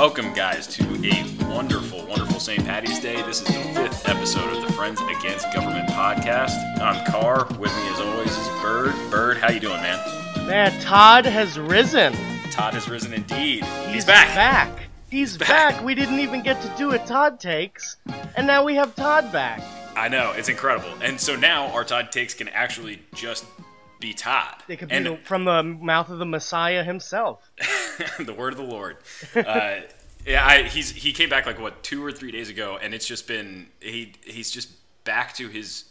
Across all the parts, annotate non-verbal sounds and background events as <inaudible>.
Welcome, guys, to a wonderful, wonderful St. Patty's Day. This is the fifth episode of the Friends Against Government podcast. I'm Car. With me, as always, is Bird. Bird, how you doing, man? Man, Todd has risen. Todd has risen indeed. He's, He's back. back. He's back. back. We didn't even get to do a Todd takes, and now we have Todd back. I know it's incredible, and so now our Todd takes can actually just be Todd. They could be and from the mouth of the Messiah himself. <laughs> <laughs> the word of the Lord. Uh, yeah, I, he's he came back like what two or three days ago, and it's just been he he's just back to his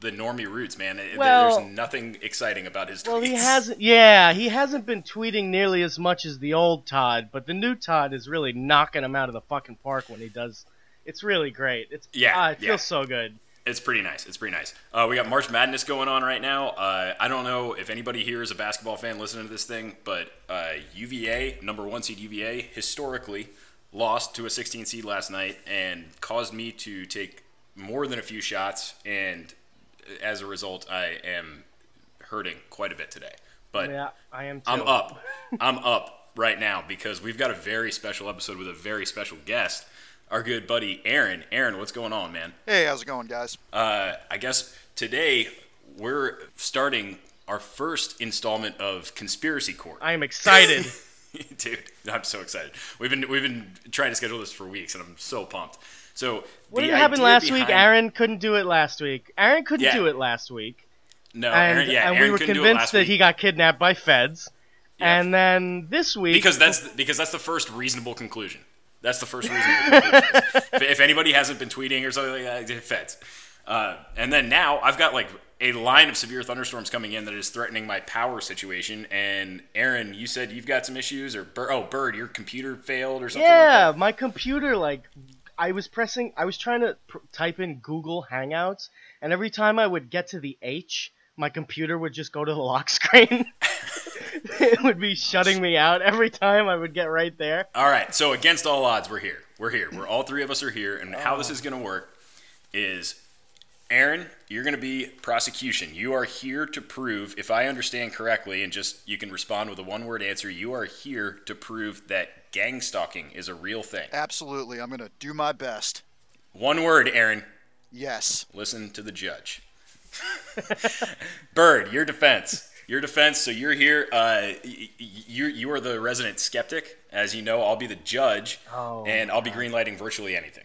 the normie roots, man. Well- There's nothing exciting about his. Well, he hasn't. Yeah, he hasn't been tweeting nearly as much as the old Todd, but the new Todd is really knocking him out of the fucking park when he does. It's really great. It's Yeah, ah, it yeah. feels so good. It's pretty nice. It's pretty nice. Uh, we got March Madness going on right now. Uh, I don't know if anybody here is a basketball fan listening to this thing, but uh, UVA, number one seed UVA, historically lost to a 16 seed last night and caused me to take more than a few shots. And as a result, I am hurting quite a bit today. But Yeah, I am too. I'm up. <laughs> I'm up right now because we've got a very special episode with a very special guest. Our good buddy Aaron. Aaron, what's going on, man? Hey, how's it going, guys? Uh, I guess today we're starting our first installment of Conspiracy Court. I am excited. <laughs> Dude, I'm so excited. We've been we've been trying to schedule this for weeks, and I'm so pumped. So what the did happen idea last week? Aaron couldn't do it last week. Aaron couldn't Yeah. do it last week. No, and, Aaron, yeah, and Aaron we were couldn't do it convinced that week he got kidnapped by feds. Yeah. And then this week, because that's because that's the first reasonable conclusion. That's the first reason. <laughs> if, if anybody hasn't been tweeting or something like that, it's feds. Uh, and then now I've got like a line of severe thunderstorms coming in that is threatening my power situation. And Aaron, you said you've got some issues, or Bir- oh, Bird, your computer failed or something. yeah, like my computer like I was pressing, I was trying to pr- type in Google Hangouts, and every time I would get to the H, my computer would just go to the lock screen. <laughs> it would be shutting me out every time I would get right there. All right. So against all odds, we're here. We're here. We're all three of us are here. And how Oh. this is going to work is Aaron, you're going to be prosecution. You are here to prove, if I understand correctly, and just you can respond with a one word answer, you are here to prove that gang stalking is a real thing. Absolutely. I'm going to do my best. One word, Aaron. Yes. Listen to the judge. <laughs> Bird, your defense. Your defense. So you're here. Uh, you you are the resident skeptic. As you know, I'll be the judge, Oh, and I'll be greenlighting virtually anything.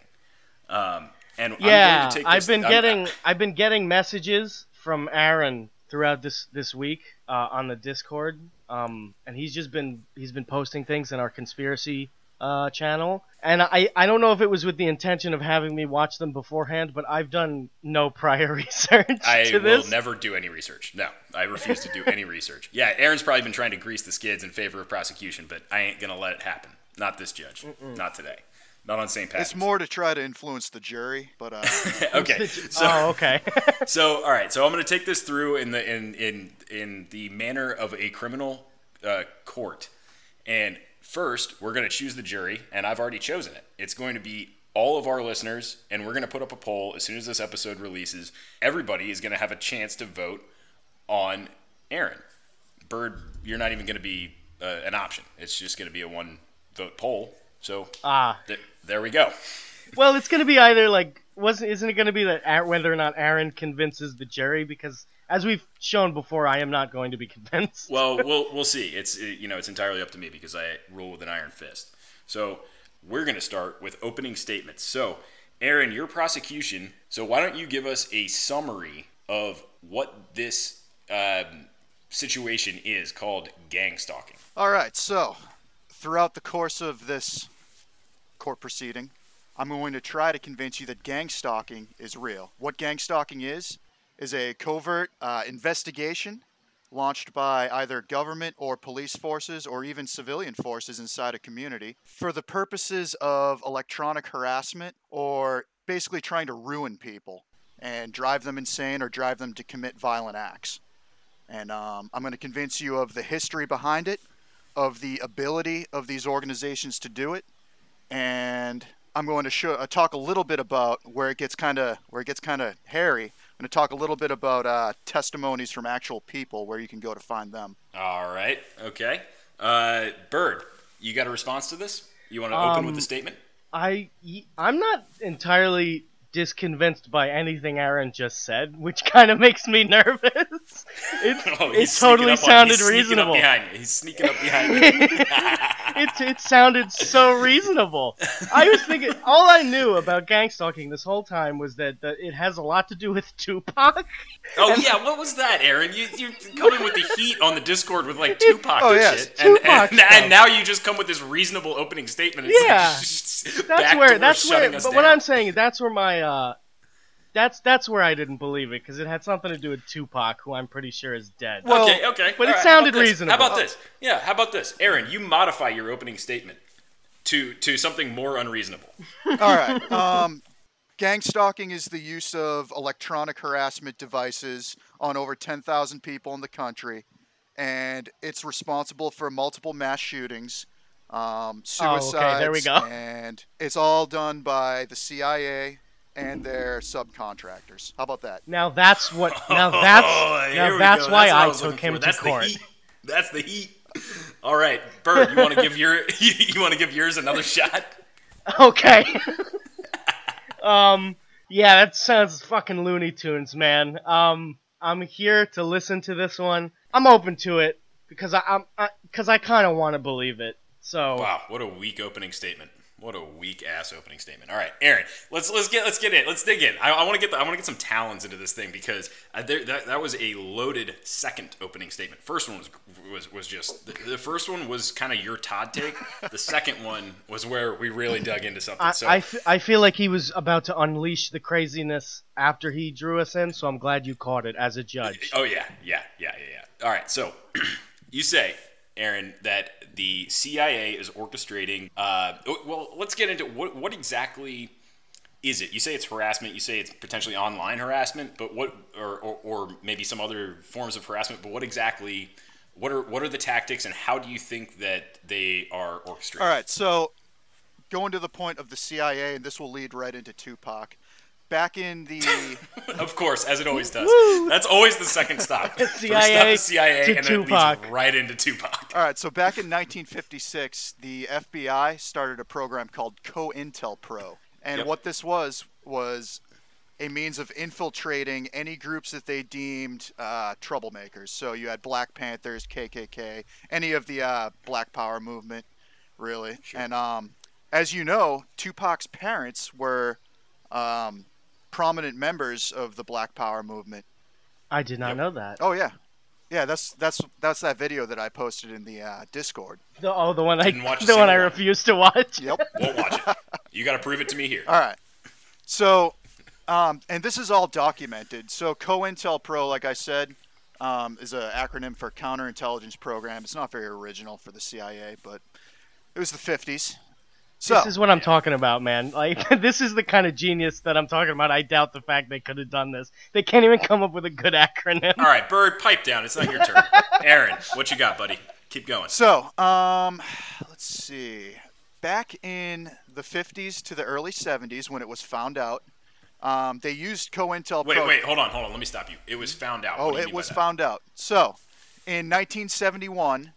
Um, and I'm Yeah, going to take I've this- been I'm- getting I've been getting messages from Aaron throughout this this week uh, on the Discord, um, and he's just been he's been posting things in our conspiracy uh, channel, and I I don't know if it was with the intention of having me watch them beforehand, but I've done no prior <laughs> research I to will this. never do any research. No, I refuse to do any research. <laughs> Yeah, Aaron's probably been trying to grease the skids in favor of prosecution, but I ain't gonna let it happen. Not this judge. Not today. Not on St. Patrick's. It's more to try to influence the jury, but uh, <laughs> okay. So, oh, okay. so all right. So I'm going to take this through in the in in in the manner of a criminal uh, court. And first, we're going to choose the jury, and I've already chosen it. It's going to be all of our listeners, and we're going to put up a poll as soon as this episode releases. Everybody is going to have a chance to vote on Aaron. Bird, you're not even going to be uh, an option. It's just going to be a one vote poll. So Ah, th- there we go. well, it's gonna be either like wasn't isn't it gonna be that whether or not Aaron convinces the jury because as we've shown before, I am not going to be <laughs> convinced. well, we'll we'll see. It's uh, you know it's entirely up to me because I rule with an iron fist. So we're gonna start with opening statements. So Aaron, your prosecution. So why don't you give us a summary of what this um, situation is called gang stalking? all right. So, throughout the course of this court proceeding, I'm going to try to convince you that gang stalking is real. What gang stalking is, is a covert uh, investigation launched by either government or police forces or even civilian forces inside a community for the purposes of electronic harassment or basically trying to ruin people and drive them insane or drive them to commit violent acts. And um, I'm going to convince you of the history behind it, of the ability of these organizations to do it, and I'm going to show, uh, talk a little bit about where it gets kind of where it gets kind of hairy. I'm going to talk a little bit about uh, testimonies from actual people, where you can go to find them. All right. Okay. Uh, Bird, you got a response to this? You want to open with a statement? I I'm not entirely disconvinced by anything Aaron just said, which <laughs> kind of makes me nervous. <laughs> It, Oh, it totally up on- sounded he's sneaking reasonable. Up behind you. He's sneaking up behind you. <laughs> it it sounded so reasonable. I was thinking all I knew about gang stalking this whole time was that, that it has a lot to do with Tupac. Oh yeah, what was that, Aaron? You you coming with the heat on the Discord with like Tupac Oh, and yes, shit, and, Tupac and, stuff. and now you just come with this reasonable opening statement. It's Yeah. <laughs> like, That's where that's where. But us what. I'm saying is that's where my uh, that's that's where I didn't believe it because it had something to do with Tupac, who I'm pretty sure is dead. Well- okay, okay. but it all right, how sounded about this? reasonable. How about this? Yeah, how about this, Aaron? You modify your opening statement to to something more unreasonable. <laughs> All right. Um, gang stalking is the use of electronic harassment devices on over 10,000 people in the country, and it's responsible for multiple mass shootings, um, Oh, okay, suicides, there we go. <laughs> and it's all done by the CIA and their subcontractors. How about that? Now that's what. <laughs> Now that's Oh, now we that's go. why what I was took him for. to That's court. The heat. That's the heat. All right, Bird, you want to give your <laughs> you want to give yours another shot? <laughs> Okay. um. Yeah, that sounds fucking Looney Tunes, man. Um. I'm here to listen to this one. I'm open to it because I, I'm because I, kind of want to believe it. So Wow, what a weak opening statement. What a weak ass opening statement. All right, Aaron, let's let's get let's get in. Let's dig in. I, I want to get the, I want to get some talons into this thing because uh, there, that that was a loaded second opening statement. First one was was was just the, the first one was kind of your Todd take. The <laughs> second one was where we really dug into something. I, so I, f- I feel like he was about to unleash the craziness after he drew us in, so I'm glad you caught it as a judge. Oh yeah, yeah, yeah, yeah, yeah. All right, so <clears throat> you say, Aaron, that the CIA is orchestrating. Uh, well, let's get into what what exactly is it? You say it's harassment. You say it's potentially online harassment, but what, or, or, or maybe some other forms of harassment. But what exactly? What are what are the tactics, and how do you think that they are orchestrating? All right, so going to the point of the CIA, and this will lead right into Tupac. Back in the <laughs> Of course, as it always does. That's always the second stop. <laughs> First stop CIA the CIA, to and then Tupac. leads right into Tupac. all right, so back in 1956, the FBI started a program called COINTELPRO, and Yep. what this was was a means of infiltrating any groups that they deemed uh, troublemakers. So you had Black Panthers, KKK, any of the uh, Black Power movement, really. And um, as you know, Tupac's parents were um, prominent members of the Black Power movement. I did not Yep. know that. Oh yeah, yeah. That's that's that's that video that I posted in the uh, Discord. The, oh, the one I Didn't watch a the one I refused to watch. Yep. <laughs> Won't watch it. You got to prove it to me here. All right. So, um, and this is all documented. So, COINTELPRO, like I said, um, is an acronym for Counterintelligence Program. It's not very original for the CIA, but it was the 50s. So, This is what I'm talking about, man. Like <laughs> this is the kind of genius that I'm talking about. I doubt the fact they could have done this. They can't even come up with a good acronym. All right, Bird, pipe down. It's not your turn. <laughs> Aaron, what you got, buddy? Keep going. so um, let's see. Back in the 50s to the early 70s, when it was found out, um, they used COINTELPRO. Wait, wait, hold on, hold on. Let me stop you. It was found out. Oh, What do you it was found out. So, in 1971,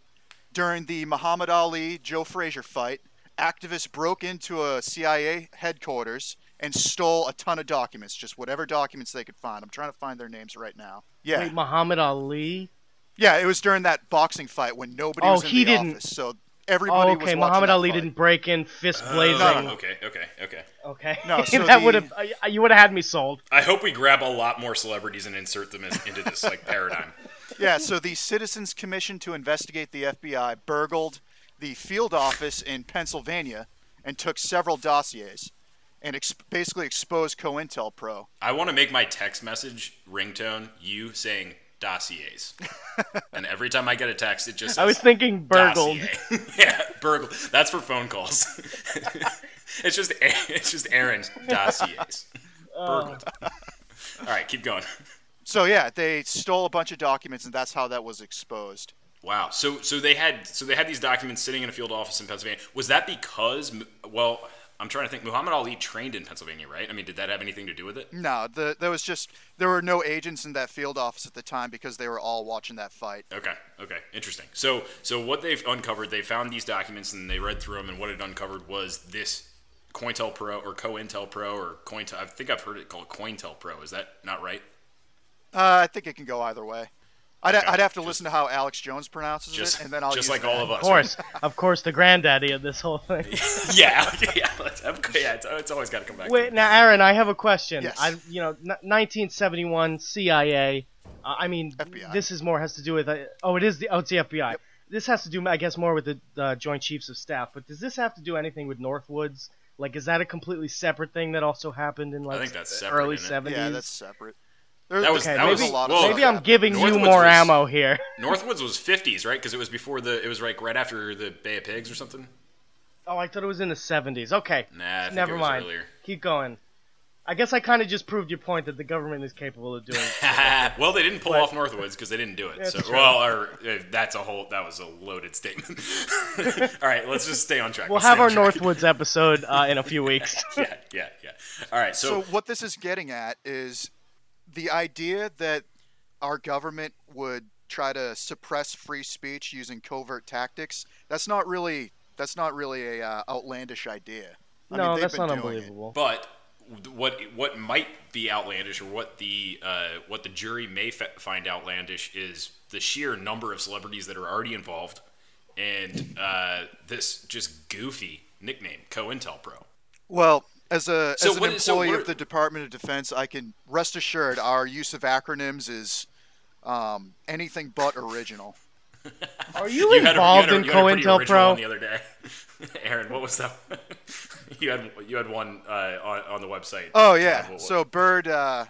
during the Muhammad Ali Joe Frazier fight, activists broke into a CIA headquarters and stole a ton of documents, just whatever documents they could find. I'm trying to find their names right now. Yeah, Wait, Muhammad Ali. yeah, it was during that boxing fight when nobody Oh, was in he the didn't- office, so everybody Oh, was okay, watching Muhammad that Ali fight. didn't break in, fist oh, blazing. Oh, No, no. okay, okay, okay. Okay, No, <laughs> so that the- would have uh, you would have had me sold. I hope we grab a lot more celebrities and insert them as, into this like paradigm. <laughs> Yeah, so the Citizens Commission to investigate the FBI burgled the field office in Pennsylvania and took several dossiers and ex- basically exposed COINTELPRO. I want to make my text message ringtone you saying dossiers, <laughs> and every time I get a text, it just says I was thinking burgled. <laughs> yeah, burgled. That's for phone calls. <laughs> it's just it's just Aaron's dossiers. Oh. Burgled. All right, keep going. So yeah, they stole a bunch of documents, and that's how that was exposed. Wow. So so they had so they had these documents sitting in a field office in Pennsylvania. Was that because well, I'm trying to think. Muhammad Ali trained in Pennsylvania, right? I mean, did that have anything to do with it? No, the there was just there were no agents in that field office at the time because they were all watching that fight. Okay. Okay. Interesting. So, so what they've uncovered, they found these documents and they read through them, and what it uncovered was this COINTELPRO or COINTELPRO or COINTEL. I think I've heard it called COINTELPRO. Is that not right? Uh, I think it can go either way. I'd, Okay, I'd have to just- listen to how Alex Jones pronounces Just, it, and then I'll just use like that. all of us. Of course, of course, the granddaddy of this whole thing. <laughs> yeah. <laughs> Yeah. Let's, yeah. It's, it's always got to come back. to Wait, now, Aaron, I have a question. Yes. I, you know, n- 1971 CIA. Uh, I mean, FBI. this is more has to do with. Uh, oh, it is the. Oh, it's the FBI. This has to do, I guess, more with the uh, Joint Chiefs of Staff. But does this have to do anything with Northwoods? Like, is that a completely separate thing that also happened in like think that's separate, early 70s? Yeah, that's separate. There, That was- there's- that there's was- a lot of Maybe I'm happening. giving you more was- ammo here. Northwoods was 50s, right? Because it was before the. It was like right after the Bay of Pigs or something. Oh, I thought it was in the 70s. Okay. Nah, I think Never it was mind. earlier. Keep going. I guess I kind of just proved your point that the government is capable of doing. <laughs> well, they didn't pull But- off Northwoods because they didn't do it. So, true. well, or uh, that's a whole. That was a loaded statement. <laughs> All right, let's just stay on track. We'll Let's have our track. Northwoods episode uh, in a few <laughs> weeks. yeah, yeah, yeah. All right, So so, what this is getting at is the idea that our government would try to suppress free speech using covert tactics. That's not really that's not really a uh, outlandish idea. I no, mean, they've that's been not doing it. unbelievable. but what what might be outlandish, or what the uh, what the jury may f- find outlandish, is the sheer number of celebrities that are already involved, and uh, this just goofy nickname, COINTELPRO. Well, as a So as an what is- so employee what are- of the Department of Defense, I can rest assured our use of acronyms is um, anything but original. <laughs> Are you, You had a- you involved had a- in you had a pretty original COINTELPRO? the other day. <laughs> Aaron, what was that? <laughs> you had you had one uh, on, on the website. Oh yeah. what was- So Bird, uh,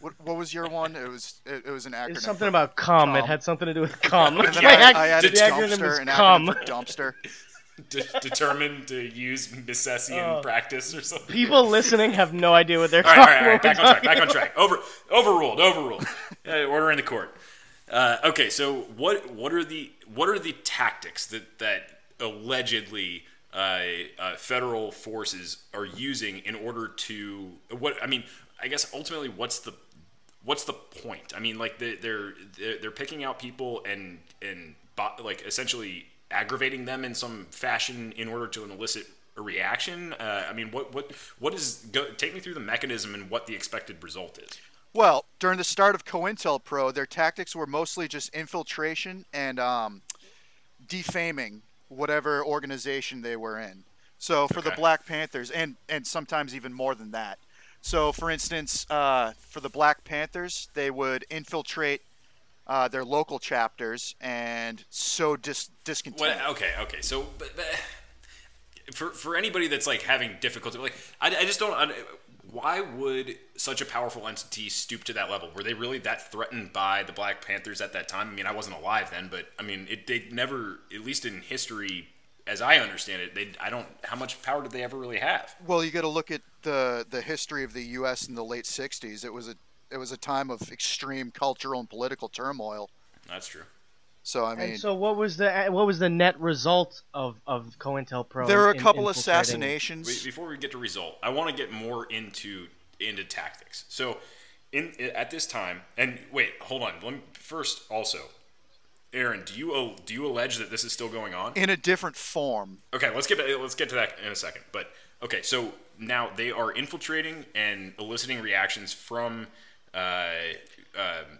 what, what was your one? It was it, it was an acronym. It's something about cum. It had something to do with cum. And then My I, ac- I added the dumpster, is an acronym for dumpster. De- determined to use Missessian Oh. practice or something. People listening have no idea what they're All right, all right, all right. Back on track. Back on track. Over, overruled. Overruled. <laughs> Uh, order in the court. Uh, okay, so what what are the what are the tactics that that allegedly uh, uh, federal forces are using in order to what I mean? I guess ultimately, what's the what's the point? I mean, like they, they're they're they're picking out people and and like essentially aggravating them in some fashion in order to elicit a reaction. Uh, I mean, what what what is go, take me through the mechanism and what the expected result is. Well, during the start of COINTELPRO, their tactics were mostly just infiltration and um, defaming whatever organization they were in. So for the Black Panthers, and and sometimes even more than that. So, for instance, uh, for the Black Panthers, they would infiltrate uh, their local chapters and so dis- discontent. What, okay, okay. So, but, but for for anybody that's like having difficulty, like I, I just don't. I, why would such a powerful entity stoop to that level? Were they really that threatened by the Black Panthers at that time? I mean, I wasn't alive then, but I mean, it they never, at least in history, as I understand it, they I don't. How much power did they ever really have? Well, you got to look at the the history of the U.S. in the late '60s. It was a it was a time of extreme cultural and political turmoil. That's true. So I mean, And so, what was the what was the net result of of COINTELPRO? there were a in- couple assassinations. Wait, before we get to result, I want to get more into into tactics. So, in at this time, and wait, hold on. Let me first also, Aaron, do you do you allege that this is still going on? in a different form. Okay, let's get let's get to that in a second. But okay, so now they are infiltrating and eliciting reactions from uh, um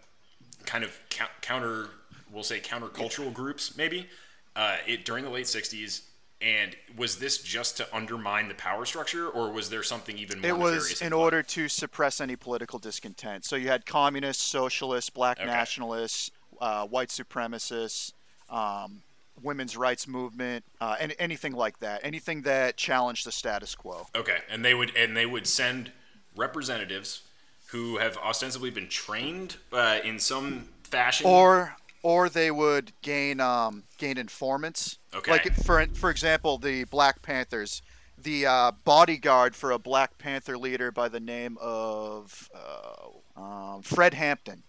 kind of cou- counter, we'll say countercultural groups, maybe. Uh, it during the late '60s, and was this just to undermine the power structure, or was there something even more It was in order to suppress any political discontent. So you had communists, socialists, black Okay. nationalists, uh, white supremacists, um, women's rights movement, uh, and anything like that. Anything that challenged the status quo. Okay, and they would and they would send representatives who have ostensibly been trained uh, in some fashion. or or they would gain um, gain informants. Okay. Like for for example, the Black Panthers, the uh, bodyguard for a Black Panther leader by the name of uh, um, Fred Hampton.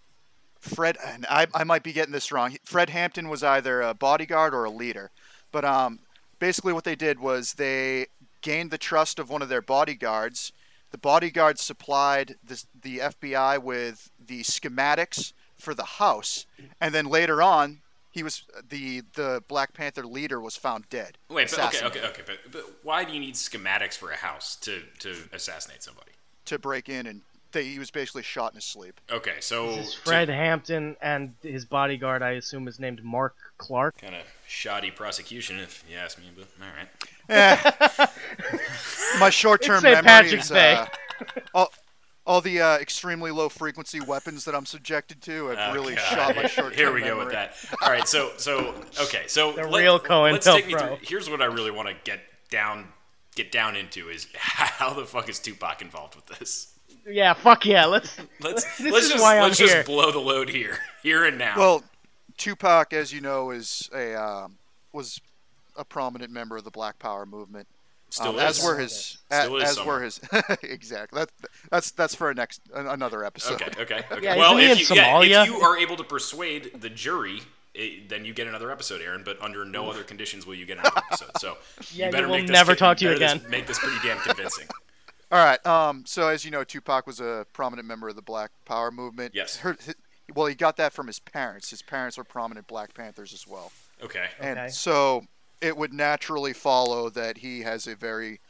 Fred, and I, I might be getting this wrong. Fred Hampton was either a bodyguard or a leader, but um, basically what they did was they gained the trust of one of their bodyguards. The bodyguard supplied the, the FBI with the schematics for the house, and then later on, he was the the Black Panther leader was found dead. Wait, but okay, okay, okay, but, but why do you need schematics for a house to, to assassinate somebody? To break in, and they, he was basically shot in his sleep. Okay, so This is Fred Hampton and his bodyguard, I assume, is named Mark Clark. kind of shoddy prosecution, if you ask me. But all right. Eh. My short-term <laughs> It's memory Patrick's is Day. uh, all, all the uh, extremely low-frequency weapons that I'm subjected to have Oh, really God. shot my short-term Here we go memory. with that. All right, so so okay, so The real COINTELPRO. Let's take me through. Here's what I really want to get down get down into is <laughs> how the fuck is Tupac involved with this? Yeah, fuck yeah. Let's. <laughs> Let's <laughs> This let's is just why I'm let's just blow the load here, <laughs> here and now. Well, Tupac, as you know, is a um, was a prominent member of the Black Power movement. Still Um, is. as were his Still a- is as somewhere. were his exactly. That, that's that's for a next another episode. Okay, okay, okay. Yeah, well, if in you, yeah, Somalia? if you are able to persuade the jury, eh, then you get another episode, Aaron. But under no other conditions will you get another episode. So Yeah, you better we will make this never ki- talk to you better this- again. make this pretty damn convincing. All right. Um. So as you know, Tupac was a prominent member of the Black Power movement. Yes. Her, hi- well, he got that from his parents. His parents were prominent Black Panthers as well. Okay. And Okay. so it would naturally follow that he has a very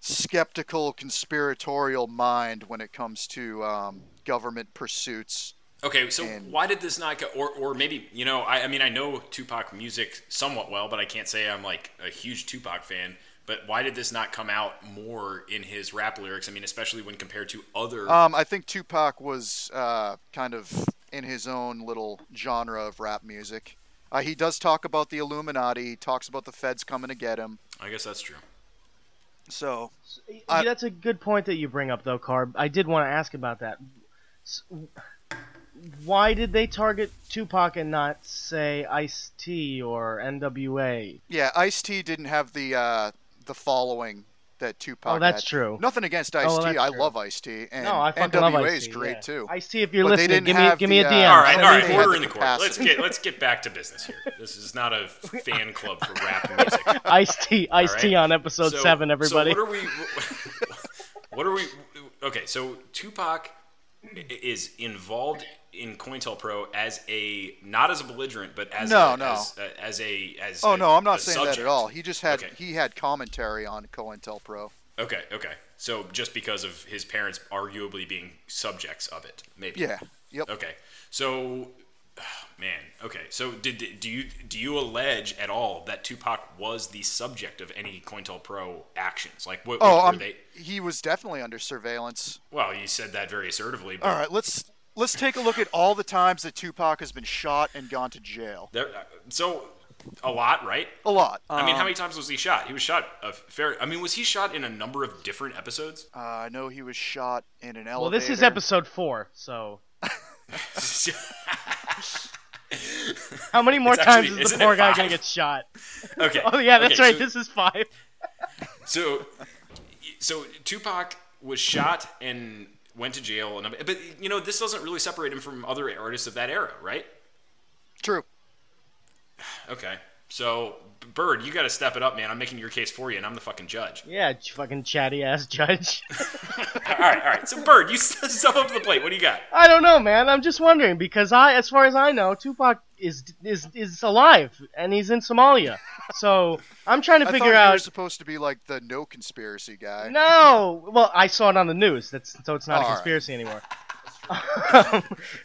skeptical, conspiratorial mind when it comes to um, government pursuits. Okay, so And- why did this not go? Or, or maybe you know, I, I mean, I know Tupac music somewhat well, but I can't say I'm like a huge Tupac fan. But why did this not come out more in his rap lyrics? I mean, especially when compared to other. Um, I think Tupac was uh, kind of in his own little genre of rap music. Uh, he does talk about the Illuminati. He talks about the feds coming to get him. I guess that's true. So Yeah, I- that's a good point that you bring up, though, Carb. I did want to ask about that. S- Why did they target Tupac and not, say, Ice T or NWA? yeah, Ice T didn't have the uh, the following that Tupac. Oh, that's had. true. Nothing against Ice Oh, well, T. that's I true. love Ice T, and no, I fucking NWA love is Ice-T, great yeah. too. Ice T, if you're But listening, give me have give me a the, uh, DM. all right, I all right, think they order in the the court. Let's get let's get back to business here. This is not a fan club for rap music. <laughs> Ice T, Ice All T on episode So- seven, everybody. So what are we? <laughs> What are we? Okay, so Tupac i- is involved in COINTELPRO as a not as a belligerent, but as No, a, no. as, a- as a as Oh a- no, I'm not saying that at all. He just had Okay. he had commentary on COINTELPRO. Okay, okay. So just because of his parents arguably being subjects of it, maybe. Yeah. Yep. Okay. So, man. Okay. So did do you do you allege at all that Tupac was the subject of any COINTELPRO actions? Like what? Oh, were um, they? he was definitely under surveillance. Well, you said that very assertively. But All right, let's let's take a look at all the times that Tupac has been shot and gone to jail. There, so a lot, right? A lot. I mean, how Um, many times was he shot? He was shot a fair. I mean, was he shot in a number of different episodes? Uh, I know he was shot in an elevator. well, this is episode four, so how many more It's times actually- is the poor guy gonna get shot? <laughs> okay. Oh yeah, that's okay, right. so- this is five. So, so Tupac was shot and went to jail, and but you know this doesn't really separate him from other artists of that era, right? True. <sighs> Okay, so Bird, you got to step it up, man. I'm making your case for you, and I'm the fucking judge. Yeah, fucking chatty ass judge. <laughs> all right, all right. So Bird, you <laughs> step up to the plate. What do you got? I don't know, man. I'm just wondering because I, as far as I know, Tupac is is is alive and he's in Somalia. <laughs> So I'm trying to I figure thought you were out. supposed to be like the no conspiracy guy. No, well, I saw it on the news. That's so it's not a All right. conspiracy anymore.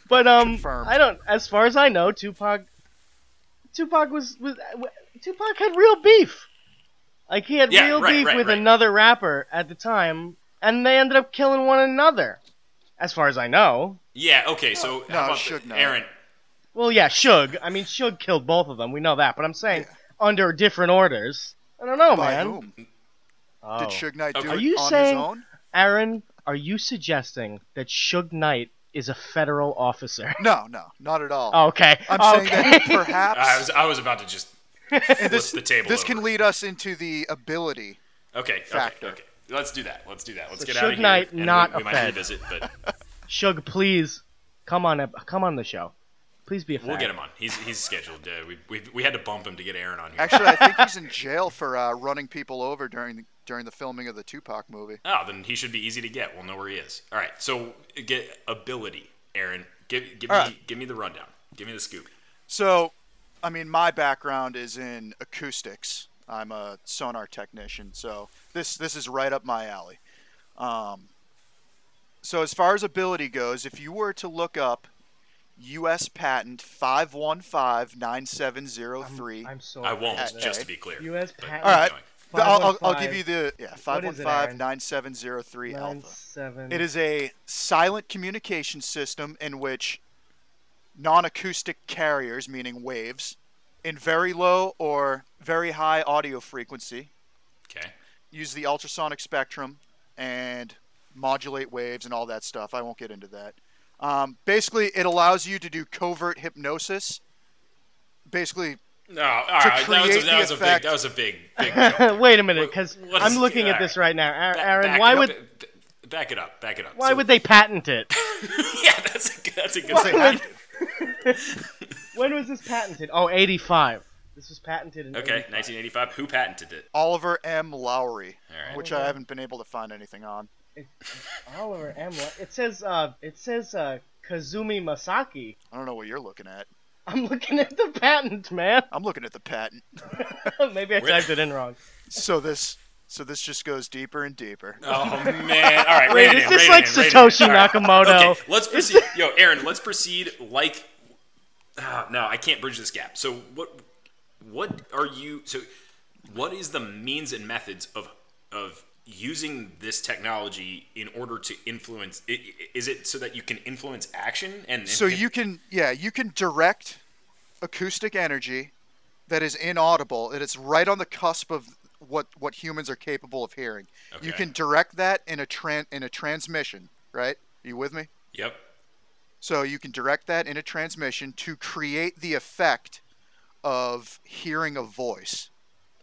but um, Confirmed. I don't. As far as I know, Tupac, Tupac was was uh, Tupac had real beef. Like he had Yeah, real right, beef right, with right. another rapper at the time, and they ended up killing one another. As far as I know. Yeah. Okay. So No, how about Suge the- Knight. Aaron? Well, yeah, Suge. I mean, Suge killed both of them. We know that. But I'm saying under different orders. I don't know, By man. whom? Oh. Did Suge Knight Okay. do Are it you on saying- his own? Aaron, are you suggesting that Suge Knight is a federal officer? No, no, not at all. Oh, okay. I'm okay. saying that <laughs> perhaps I was I was about to just and this, flip the table this over. can lead us into the ability. okay. Okay. Factor. Okay. Let's do that. Let's do that. Let's So get out of Suge here. Knight, and not we, we a might Fed. revisit, but <laughs> Suge, please come on, ep- come on the show. Please be a fan. we'll get him on. He's he's scheduled. Uh, we, we we had to bump him to get Aaron on here. Actually, I think he's in jail for uh, running people over during the, during the filming of the Tupac movie. Oh, then he should be easy to get. We'll know where he is. All right. So get ability, Aaron. Give give All me right. give me the rundown. Give me the scoop. So, I mean, my background is in acoustics. I'm a sonar technician, so this this is right up my alley. Um, so as far as ability goes, if you were to look up U.S. patent 5159703, I'm so. I won't. Just to be clear. U.S. Patent. All right. Going. The- I'll, I'll, I'll give you the yeah What is it, Aaron? 5159703 alpha. seven. It is a silent communication system in which non-acoustic carriers, meaning waves, in very low or very high audio frequency, Okay. use the ultrasonic spectrum and modulate waves and all that stuff. I won't get into that. Um, basically, it allows you to do covert hypnosis. Basically, No. All right. That was, a, that was a big. That was a big. big. <laughs> Wait a minute, because I'm is- looking at all this right. right now. Aaron, Ba- back why it up, would b- b- back it up? Back it up. why So- would they patent it? <laughs> yeah, that's a, that's a good. Thing. <laughs> when was this patented? Oh, 85. This was patented in Okay, 85. 1985. Who patented it? Oliver M. Lowery, All right. which I haven't been able to find anything on. Oliver M. It says uh, it says uh, Kazumi Masaki. I don't know what you're looking at. I'm looking at the patent, man. I'm looking at the patent. <laughs> Maybe I typed it in wrong. So this so this just goes deeper and deeper. Oh man! All right, Wait, rein it is in, this like in, rein in. Satoshi All right. Nakamoto? Okay, let's proceed. Yo, Aaron, let's proceed like. Ah, no, I can't bridge this gap. So what? What are you? So, what is the means and methods of of using this technology in order to influence? i- i- Is it so that you can influence action and? and So you can yeah, you can direct acoustic energy that is inaudible and it's right on the cusp of what what humans are capable of hearing. You can direct that in a tran- in a transmission, right? Are you with me? Yep. So you can direct that in a transmission to create the effect of hearing a voice.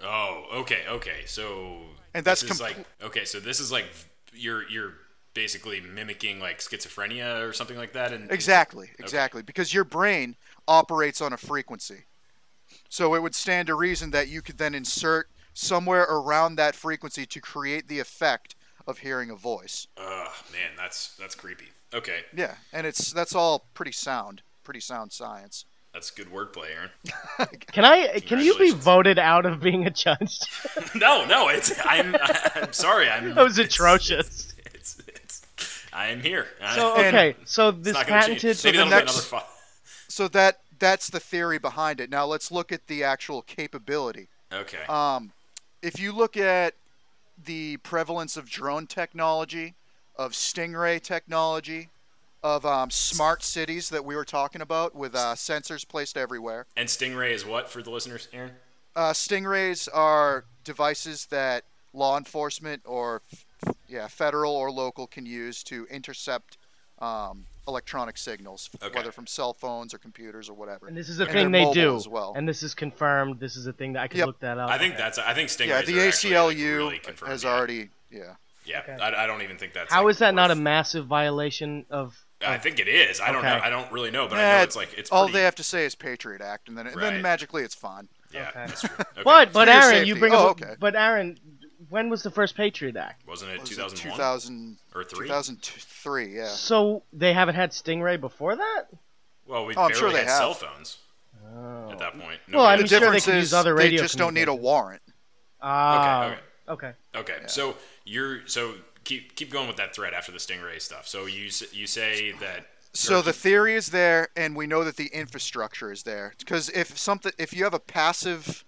Oh, okay, okay. So And that's this compl- like okay. So this is like you're you're basically mimicking like schizophrenia or something like that. And Exactly, exactly. Because your brain operates on a frequency. So it would stand to reason that you could then insert somewhere around that frequency to create the effect of hearing a voice. Ugh, man, that's that's creepy. Okay, Yeah, and it's that's all pretty sound, pretty sound science. That's good wordplay, Aaron. <laughs> Can I? Can you be voted out of being a judge? <laughs> no, no, it's I'm I'm sorry. I'm that was it's- atrocious. It's it's, I am here. So And- okay, so this not gonna change. patented. Maybe the next- another. Fu- So that that's the theory behind it. Now let's look at the actual capability. okay. Um, if you look at the prevalence of drone technology, of stingray technology, of um, smart cities that we were talking about with uh, sensors placed everywhere. and Stingray is what for the listeners, Aaron? Uh, stingrays are devices that law enforcement or yeah, federal or local can use to intercept um, electronic signals, Okay. whether from cell phones or computers or whatever. And this is a And thing they're they mobile do. as well. And this is confirmed. This is a thing that I can Yep. look that up. I think Okay. that's. I think Stingrays yeah, the are actually, like, ACLU really has yeah. already yeah. Yeah, Okay. I, I don't even think that's. How like, is that not a massive violation of? I think it is. I don't know. I don't really know, but I Eh, know it's like it's all pretty, they have to say is Patriot Act, and then and Right. then magically it's fine. Yeah, Okay. that's true. <laughs> Okay. But but For your Aaron, you bring Oh, up. okay. But Aaron, when was the first Patriot Act? Wasn't it Was 2001 2000, or three? 2003, yeah. So they haven't had Stingray before that. Well, we Oh, I'm barely sure they had have. cell phones Oh. at that point. Well, I Nobody mean, the sure they difference is use other they just don't need a warrant. Ah. okay. Okay. Okay, so you're so keep keep going with that thread after the Stingray stuff. So you you say that So the theory is there, and we know that the infrastructure is there. Because if something, if you have a passive,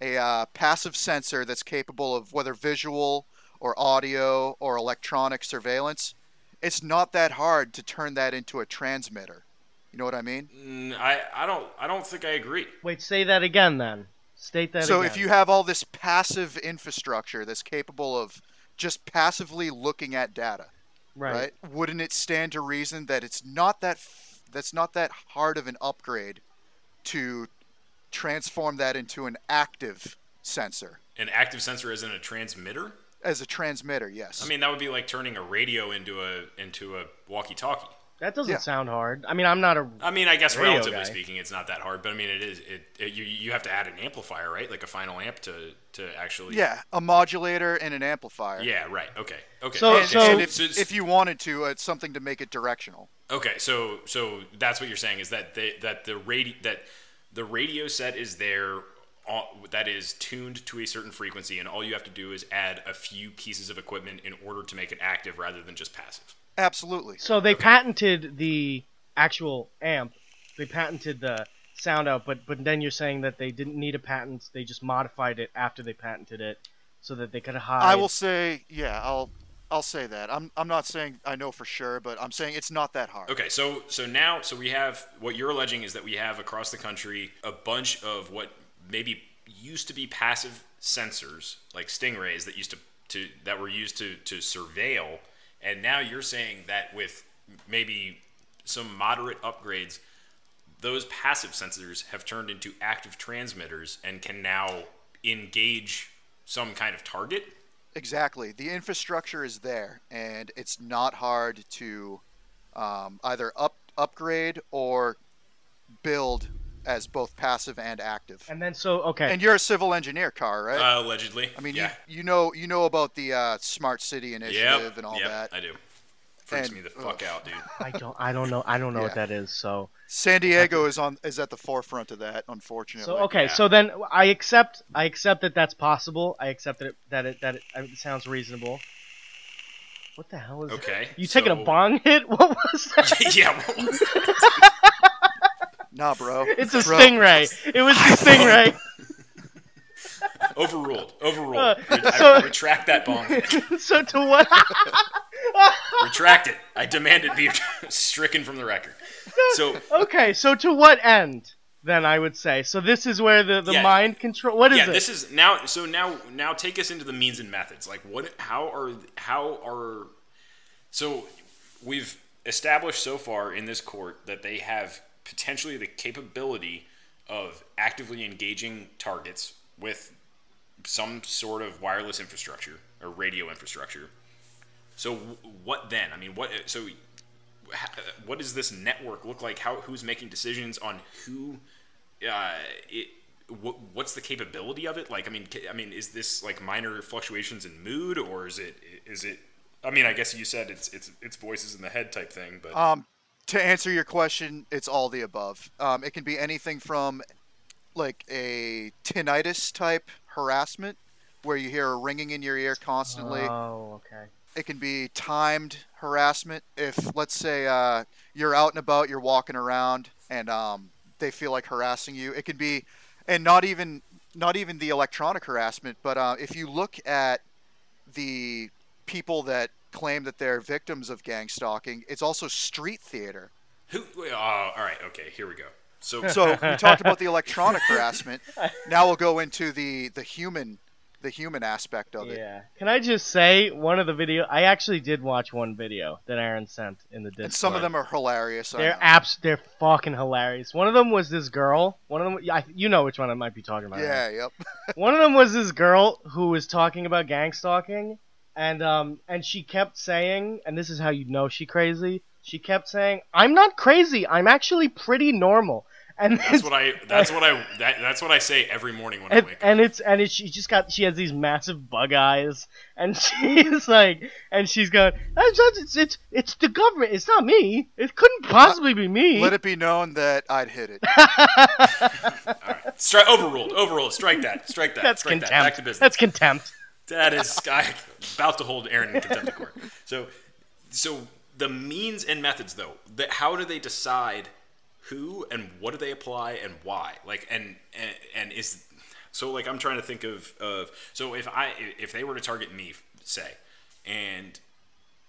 a uh, passive sensor that's capable of whether visual or audio or electronic surveillance, it's not that hard to turn that into a transmitter. You know what I mean? Mm, I I don't I don't think I agree. Wait, say that again then. State that So again. if you have all this passive infrastructure that's capable of just passively looking at data, right. right. Wouldn't it stand to reason that it's not that f- that's not that hard of an upgrade to transform that into an active sensor An active sensor isn't a transmitter. as a transmitter? Yes. I mean, that would be like turning a radio into a into a walkie-talkie. That doesn't Yeah. sound hard. I mean, I'm not a. I mean, I guess relatively guy. speaking, it's not that hard, but I mean, it is. It, it you you have to add an amplifier, right? Like a final amp to to actually. Yeah, a modulator and an amplifier. Yeah. Right. Okay. Okay. So- And, okay. and if, so if you wanted to, uh, it's something to make it directional. Okay, so so that's what you're saying is that they, that the radio that the radio set is there uh, that is tuned to a certain frequency, and all you have to do is add a few pieces of equipment in order to make it active rather than just passive. Absolutely. So they patented the actual amp. They patented the sound out, but but then you're saying that they didn't need a patent. They just modified it after they patented it, so that they could hide. I will say, yeah, I'll I'll say that. I'm I'm not saying I know for sure, but I'm saying it's not that hard. Okay, so so now so we have what you're alleging is that we have across the country a bunch of what maybe used to be passive sensors like stingrays that used to, to that were used to to surveil, and now you're saying that with maybe some moderate upgrades, those passive sensors have turned into active transmitters and can now engage some kind of target. Exactly. The infrastructure is there, and it's not hard to um, either up upgrade or build as both passive and active. And then so okay. And you're a civil engineer, Car, right? Uh, allegedly. I mean, yeah. you you know you know about the uh, smart city initiative yep, and all yep, that. I do. Freaks And- me the fuck out, dude. <laughs> I don't I don't know I don't know what that is. So San Diego is on is at the forefront of that, unfortunately. so okay. yeah. So then I accept I accept that that's possible. I accept that it, that it that it, it sounds reasonable. What the hell is Okay. You taking a bong hit? <laughs> What was that? <laughs> yeah. What was that? Nah, bro. <laughs> It's a Bro. stingray. It was the <laughs> stingray. Overruled. Overruled. Uh, Re- I so- retract that bong. <laughs> so to what? retract it. I demand it be stricken from the record. So okay, so to what end? Then I would say. So this is where the, the Yeah. mind control. What is yeah, it? this is now. So now, now take us into the means and methods. Like what? How are? How are? So we've established so far in this court that they have potentially the capability of actively engaging targets with some sort of wireless infrastructure or radio infrastructure. So what then? I mean, what? So what does this network look like? How who's making decisions on who? Uh, it. What, what's the capability of it? Like, I mean, I mean, is this like minor fluctuations in mood, or is it? Is it? I mean, I guess you said it's it's it's voices in the head type thing, but Um, to answer your question, it's all the above. Um, it can be anything from like a tinnitus type harassment, where you hear a ringing in your ear constantly. Oh, okay. it can be timed harassment. If let's say uh, you're out and about, you're walking around, and um, they feel like harassing you. It can be, and not even not even the electronic harassment, but uh, if you look at the people that claim that they're victims of gang stalking, it's also street theater. who? Uh, all right, okay, here we go. So, So we <laughs> talked about the electronic harassment. Now we'll go into the the human the human aspect of it. Yeah. Can I just say one of the video? I actually did watch one video that Aaron sent in the Discord. And some of them are hilarious. They're know. apps. They're fucking hilarious. One of them was this girl. One of them, yeah, I- you know which one I might be talking about. yeah, yep. <laughs> One of them was this girl who was talking about gang stalking, and um, and she kept saying, and this is how you know she crazy. She kept saying, "I'm not crazy. I'm actually pretty normal." And that's what I. That's what I. That, that's what I say every morning when I and, wake up. and it's and it's she just got she has these massive bug eyes and <laughs> she's like and she's going "That's just- it's it's it's the government it's not me it couldn't possibly be me Let it be known that I'd hit it. <laughs> All right, strike overruled. Overruled. Strike that. Strike that. that's strike contempt that. Back to business. that's contempt That is I about to hold Aaron in contempt of court. So, so the means and methods, though, that how do they decide who and what do they apply and why? Like, and and, and is so like I'm trying to think of of so if I if they were to target me, say, and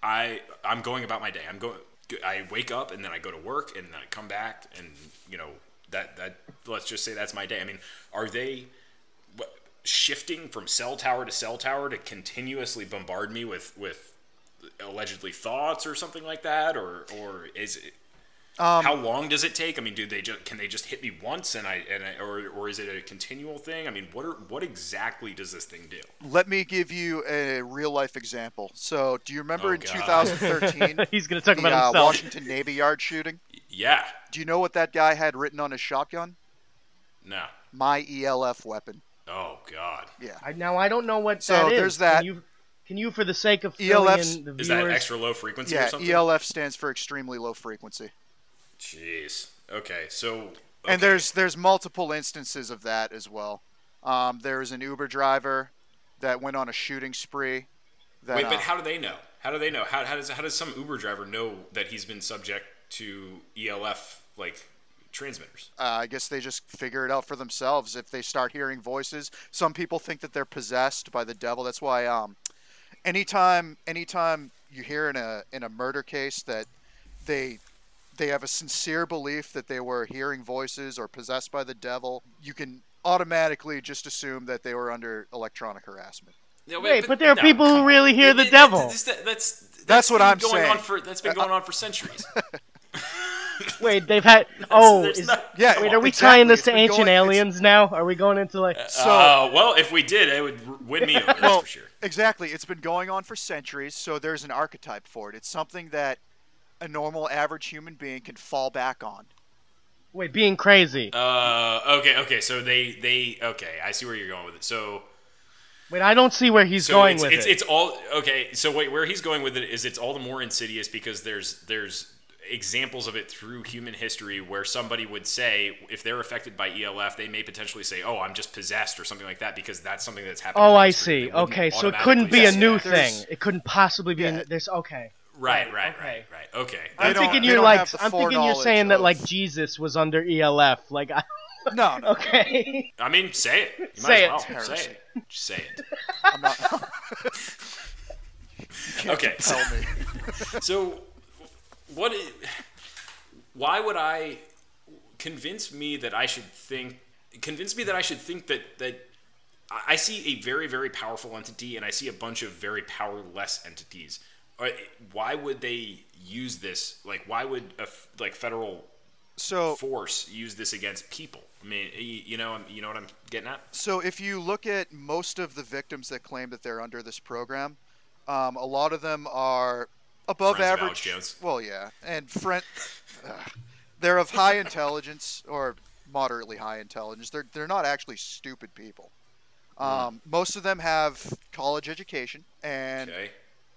I I'm going about my day. I'm going. I wake up and then I go to work and then I come back and you know that that let's just say that's my day. I mean, are they shifting from cell tower to cell tower to continuously bombard me with with allegedly thoughts or something like that, or or is it? Um, How long does it take? I mean, do they just can they just hit me once and I and I, or or is it a continual thing? I mean, what are what exactly does this thing do? Let me give you a real life example. So, do you remember Oh, in God. 2013 <laughs> He's gonna talk the about uh. Washington Navy Yard shooting? Yeah, Do you know what that guy had written on his shotgun? no. My ELF weapon. Oh God, Yeah. I, now I don't know what So, that is. there's that. Can you, can you, for the sake of filling ELF's in the is that extra low frequency or Yeah, something? ELF stands for extremely low frequency. Jeez. Okay, so And there's there's multiple instances of that as well. Um, there was an Uber driver that went on a shooting spree. That, wait, but uh, how do they know? How do they know? How, how does how does some Uber driver know that he's been subject to ELF like transmitters? uh, I guess they just figure it out for themselves if they start hearing voices. Some people think that they're possessed by the devil. That's why um, anytime anytime you hear in a in a murder case that they they have a sincere belief that they were hearing voices or possessed by the devil, you can automatically just assume that they were under electronic harassment. No, Wait, but there are no, people who really hear It- the it- devil. That's, that's, that's, That's what I'm going saying. On for, that's been going on for centuries. <laughs> Wait, they've had. <laughs> Oh, is, not- Yeah. wait, are we exactly. tying this to ancient going- aliens now? Are we going into like? So- uh, well, if we did, it would win me over. That's well, for sure. exactly. It's been going on for centuries, so there's an archetype for it. It's something that a normal, average human being can fall back on. Wait, being crazy. Uh, okay, okay. So they, they, okay. I see where you're going with it. So, Wait, I don't see where he's so going it's, with it's, it. it's all okay. So wait, where he's going with it is it's all the more insidious because there's there's examples of it through human history where somebody would say if they're affected by ELF, they may potentially say, "Oh, I'm just possessed" or something like that because that's something that's happened. oh, I see. Okay, so it couldn't be a new that. There's- thing. It couldn't possibly be. a Yeah. new- There's okay. Right, right, okay. right, right. Okay. They I'm thinking you're like. I'm thinking you're foreknowledge saying that like Jesus was under ELF. Like, I, <laughs> No, no. okay. I mean, say it. You might Say as it. well. Say it. Just say it. I'm not. <laughs> Okay. So, Tell me. <laughs> so what? why would I convince me that I should think? Convince me that I should think that that I see a very very powerful entity and I see a bunch of very powerless entities. Uh, Why would they use this? Like, why would a like federal So, force use this against people? I mean, you know, you know what I'm getting at. so if you look at most of the victims that claim that they're under this program, um, a lot of them are above Friends of average. Alex Jones. Well, yeah, and friend, Ugh. they're of high intelligence or moderately high intelligence. They're they're not actually stupid people. Hmm. Um, most of them have college education, and Okay.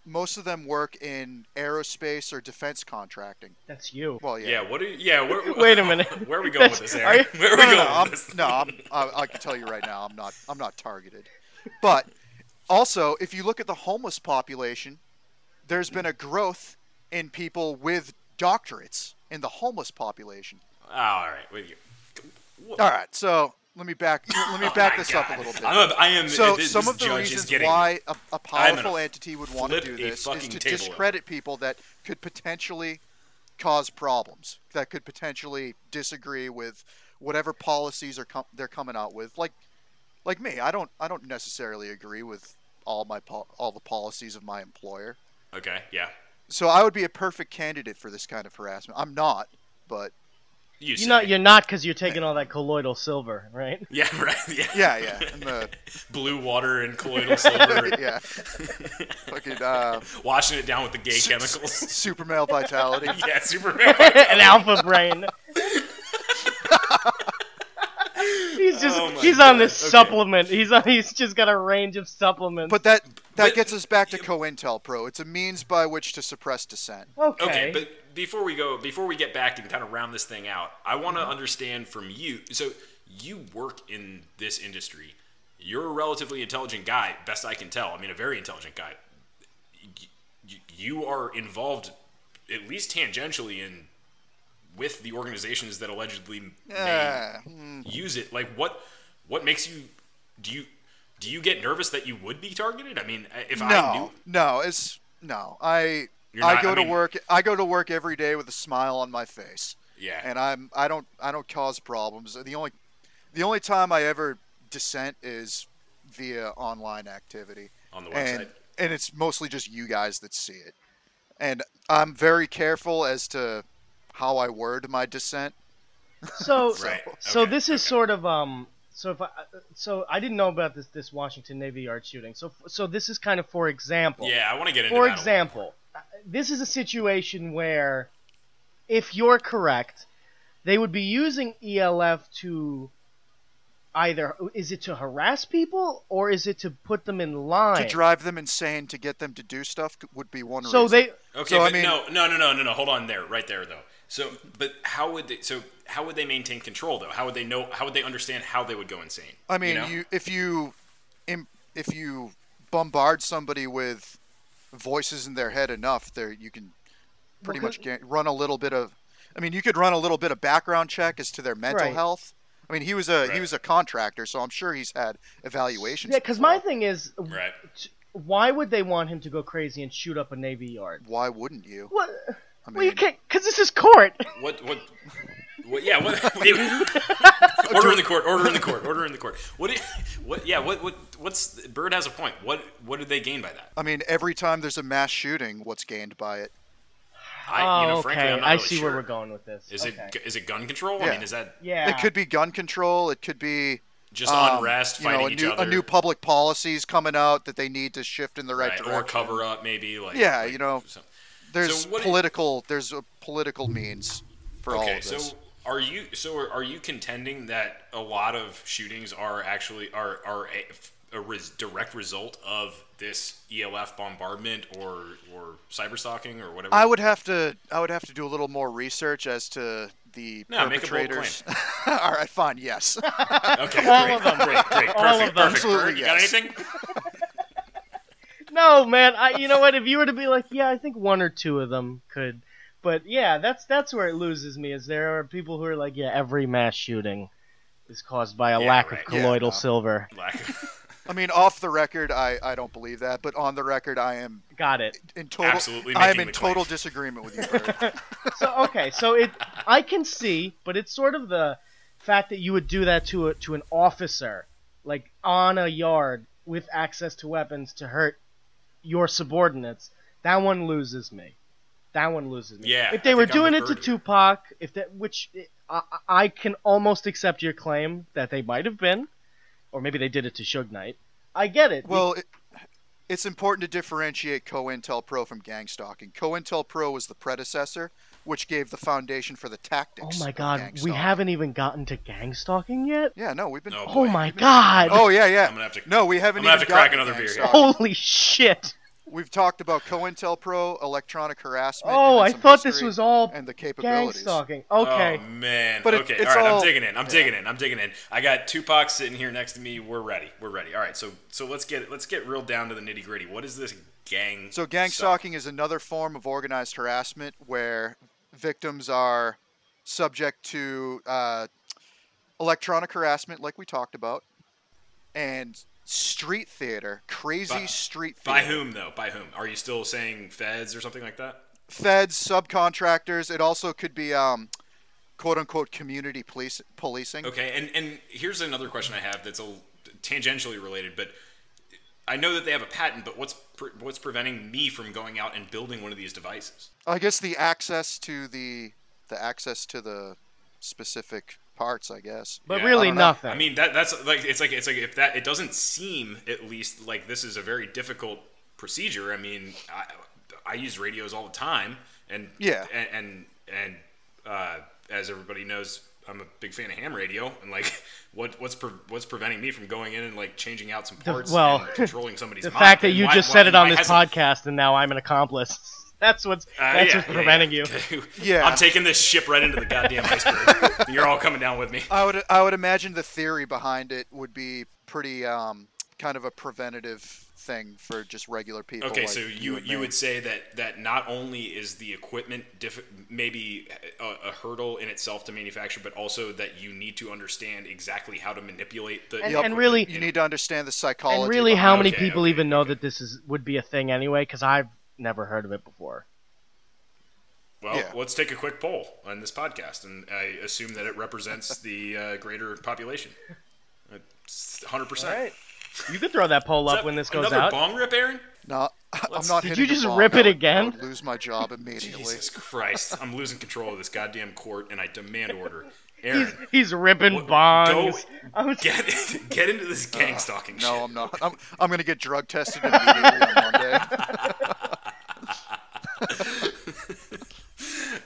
most of them work in aerospace or defense contracting. That's you. Well, yeah. Yeah. What? Are, you, yeah. Where, <laughs> Wait a minute. <laughs> Where are we going with this, Are Aaron? you- <laughs> Where are we no, no, going no, I'm, with this? no, I'm, I, I can tell you right now, I'm not, I'm not targeted. But also, if you look at the homeless population, there's been a growth in people with doctorates in the homeless population. Oh, all right. With you. All right, so let me back, let me Oh back this up a little bit. I'm a, I am. So this, some of the reasons getting, why a, a powerful entity would want to do this is to over. discredit people that could potentially cause problems, that could potentially disagree with whatever policies are com- they're coming out with. Like, like me, I don't I don't necessarily agree with all my pol- all the policies of my employer. Okay. Yeah. So I would be a perfect candidate for this kind of harassment. I'm not, but You You're not. You're not because you're taking all that colloidal silver, right? <laughs> Yeah. Right. Yeah. <laughs> yeah, yeah, and the, <laughs> Blue water and colloidal silver. yeah, fucking uh, Washing it down with the gay chemicals. super male vitality. yeah. Superman. An alpha brain. He's just. Oh my he's on this okay. supplement. He's on. He's just got a range of supplements. But that that But- gets us back to COINTELPRO. It's a means by which to suppress dissent. okay. Okay, but before we go, before we get back and kind of round this thing out, I want to mm-hmm. understand from you. So you work in this industry. You're a relatively intelligent guy, best I can tell. I mean, a very intelligent guy. Y- y- You are involved, at least tangentially, in with the organizations that allegedly may Uh, use it. Like, what what makes you do you do you get nervous that you would be targeted? I mean, if I no, knew, no, it's no. I You're I go I to work. I go to work every day with a smile on my face, yeah, and I'm I don't I don't cause problems. The only the only time I ever dissent is via online activity, on the website. and and it's mostly just you guys that see it. And I'm very careful as to how I word my dissent. So <laughs> Right. so Okay, this is okay. sort of um so if I so I didn't know about this this Washington Navy Yard shooting. So so this is kind of for example. Yeah, I want to get into For that example, uh, this is a situation where if you're correct, they would be using ELF to either is it to harass people or is it to put them in line? To drive them insane to get them to do stuff would be one so reason. they Okay, So, I mean- no, no, no, no, no, no. Hold on there, right there, though. So, but how would they? So, how would they maintain control, though? How would they know? How would they understand how they would go insane? I mean, you, know? you if you if you bombard somebody with voices in their head enough, there you can pretty Well, much ga- run a little bit of. I mean, you could run a little bit of background check as to their mental Right. health. I mean, he was a he was a contractor, so I'm sure he's had evaluations. Yeah, because my thing is, right? why would they want him to go crazy and shoot up a Navy yard? Why wouldn't you? What? I well, you can't, because this is court. <laughs> What? What? What? Yeah. What? <laughs> <laughs> order in the court. Order in the court. Order in the court. What? What? Yeah. What? What? What's? Bird has a point. What? What did they gain by that? I mean, every time there's a mass shooting, what's gained by it? I, oh, you know, okay. frankly, I'm not I really see sure. where we're going with this. Is okay. it? Is it gun control? I mean, is that Yeah. It could be gun control. It could be just um, unrest, you fighting know, a each new, other, a new public policies coming out that they need to shift in the right, right, direction. or cover up, maybe? Like Yeah, like- you know, so- There's So what do you- political. There's a political means for all of this. so are you so are, are you contending that a lot of shootings are actually are are a, a res, direct result of this ELF bombardment or or cyber stalking or whatever? I would have to. I would have to do a little more research as to the No, make a bold perpetrators. <laughs> all right, fine. Yes. okay, All great, of them. great, great, <laughs> All perfect, of them. perfect. Absolutely, Bird, you got yes. anything? <laughs> No, man. I, you know what? If you were to be like, yeah, I think one or two of them could, but yeah, that's that's where it loses me. Is there are people who are like, yeah, every mass shooting is caused by a Yeah, lack right. of Yeah, colloidal no. silver. Lack <laughs> I mean, off the record, I, I don't believe that, but on the record, I am Got it. in total. Absolutely I am in total claim. disagreement with you, <laughs> Bird. So okay, so it I can see, but it's sort of the fact that you would do that to a to an officer, like on a yard with access to weapons to hurt your subordinates. That one loses me. That one loses me. Yeah, If they I were doing it to Tupac, if that which I, I can almost accept your claim that they might have been, or maybe they did it to Suge Knight. I get it. Well, it, it's important to differentiate COINTELPRO from gang stalking. COINTELPRO was the predecessor, which gave the foundation for the tactics. oh my god, gang we haven't even gotten to gang stalking yet. Yeah, no, we've been. No. Oh boy. my god. Oh yeah, yeah. I'm gonna have to- no, we haven't I'm gonna have to crack another beer here. Holy shit. We've talked about COINTELPRO, electronic harassment. Oh, and I thought this was all and the capabilities. gang stalking. Okay. Oh man. But it- okay. it's all right. all- I'm digging in. I'm digging in. I'm digging in. I got Tupac sitting here next to me. We're ready. We're ready. All right. So so let's get let's get real down to the nitty gritty. What is this gang? So gang stalking is another form of organized harassment where victims are subject to uh, electronic harassment, like we talked about, and street theater, crazy By- street theater. By whom though? By whom? Are you still saying feds or something like that? Feds, subcontractors. It also could be um, quote unquote community police policing. Okay. And and here's another question I have that's a tangentially related, but I know that they have a patent, but what's pre- what's preventing me from going out and building one of these devices? I guess the access to the the access to the specific parts. I guess. but Yeah, really I nothing. I mean that that's like it's like it's like if that it doesn't seem at least like this is a very difficult procedure. I mean, I, I use radios all the time, and Yeah. and and, and uh, as everybody knows, I'm a big fan of ham radio, and like <laughs> what what's pre- what's preventing me from going in and like changing out some The- parts well, and <laughs> controlling somebody's mind. the mind? fact that And you why- just why- said it on this hasn't- podcast and now I'm an accomplice. <laughs> That's what's Uh, that's yeah, what's yeah, preventing yeah. you. Yeah. I'm taking this ship right into the goddamn iceberg. You're all coming down with me. I would I would imagine the theory behind it would be pretty um, kind of a preventative thing for just regular people. Okay, like so you and you would say that that not only is the equipment diff- maybe a, a hurdle in itself to manufacture, but also that you need to understand exactly how to manipulate the And- Yep. and really- you need to understand the psychology. And really, how many Okay, people okay, even know that this is would be a thing anyway? Because I've never heard of it before. Well, Yeah. let's take a quick poll on this podcast, and I assume that it represents <laughs> the uh, greater population. 100%. You could throw that pole up that when this goes another out. bong rip, Aaron? No, I'm Let's- not Did you just bong. rip it again? I would lose my job immediately. Jesus Christ! I'm losing control of this goddamn court, and I demand order. <laughs> Aaron, he's ripping What- bongs. go- I was- get <laughs> get into this gang stalking No, shit. I'm not. I'm, I'm gonna get drug tested immediately on Monday. <laughs>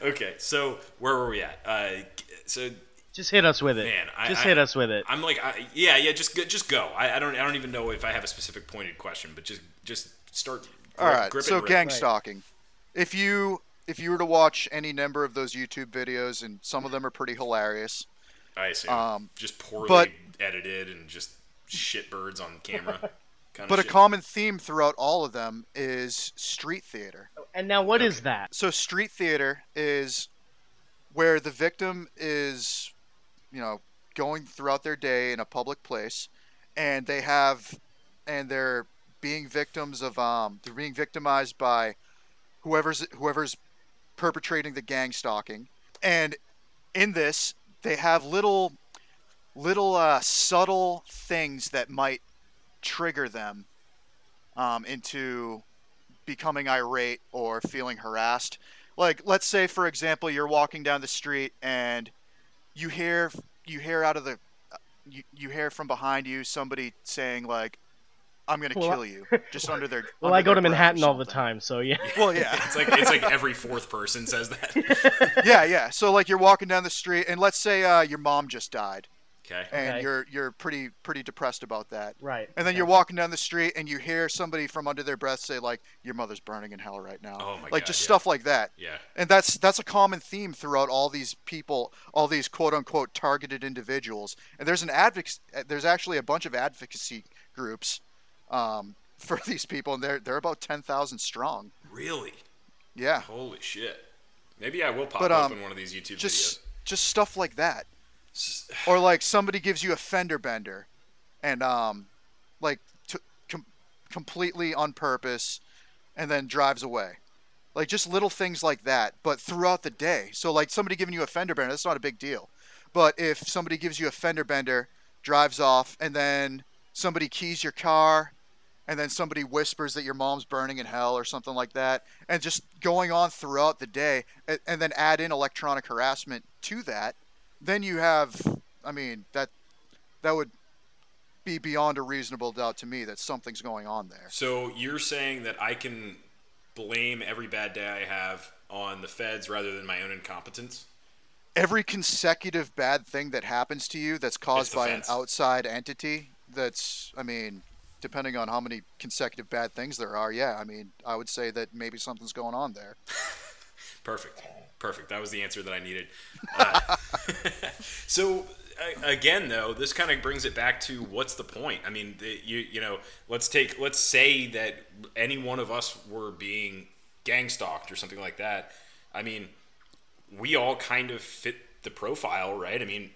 Okay, so where were we at? Uh, so just hit us with it. Man, I- just I- hit us with it. I'm like, I, yeah, yeah, just go, just go. I, I don't, I don't even know if I have a specific pointed question, but just, just start. All right. grip it So and rip. gang Right. stalking. If you if you were to watch any number of those YouTube videos, and some of them are pretty hilarious, I assume um, just poorly but- edited and just shitbirds on camera. <laughs> Kind but of a common theme throughout all of them is street theater. And now, what is Okay. that? So street theater is where the victim is, you know, going throughout their day in a public place, and they have, and they're being victims of, um, they're being victimized by whoever's whoever's perpetrating the gang stalking, and in this they have little, little uh, subtle things that might trigger them um, into becoming irate or feeling harassed. Like, let's say, for example, you're walking down the street and you hear you hear out of the you, you hear from behind you somebody saying like, "I'm gonna Well, kill you," <laughs> just under their. Well, under I go to Manhattan all the time, so yeah. <laughs> Well, yeah, It's like it's like every fourth person says that. <laughs> yeah, yeah. So like you're walking down the street and let's say uh, your mom just died Okay. and Okay. you're you're pretty pretty depressed about that. Right. And then okay. you're walking down the street and you hear somebody from under their breath say like, "Your mother's burning in hell right now." Oh my like God, just yeah. stuff like that. Yeah. And that's that's a common theme throughout all these people, all these quote unquote targeted individuals. And there's an advoc- there's actually a bunch of advocacy groups um, <laughs> for these people, and they're they're about ten thousand strong. Really? Yeah, Holy shit. Maybe I will pop But, up um, in one of these YouTube just videos. just stuff like that. Or like somebody gives you a fender bender and um like com- completely on purpose and then drives away. Like just little things like that but throughout the day. So like somebody giving you a fender bender that's not a big deal. But if somebody gives you a fender bender drives off and then somebody keys your car and then somebody whispers that your mom's burning in hell or something like that and just going on throughout the day and, and then add in electronic harassment to that then you have i mean that that would be beyond a reasonable doubt to me that something's going on there So you're saying that I can blame every bad day I have on the feds rather than my own incompetence? every consecutive bad thing that happens to you that's caused by feds. an outside entity that's i mean depending on how many consecutive bad things there are yeah i mean i would say that maybe something's going on there <laughs> Perfect. Perfect. That was the answer that I needed. Uh, <laughs> so again, though, this kind of brings it back to what's the point? I mean, the, you you know, let's take let's say that any one of us were being gang stalked or something like that. I mean, we all kind of fit the profile, right? I mean,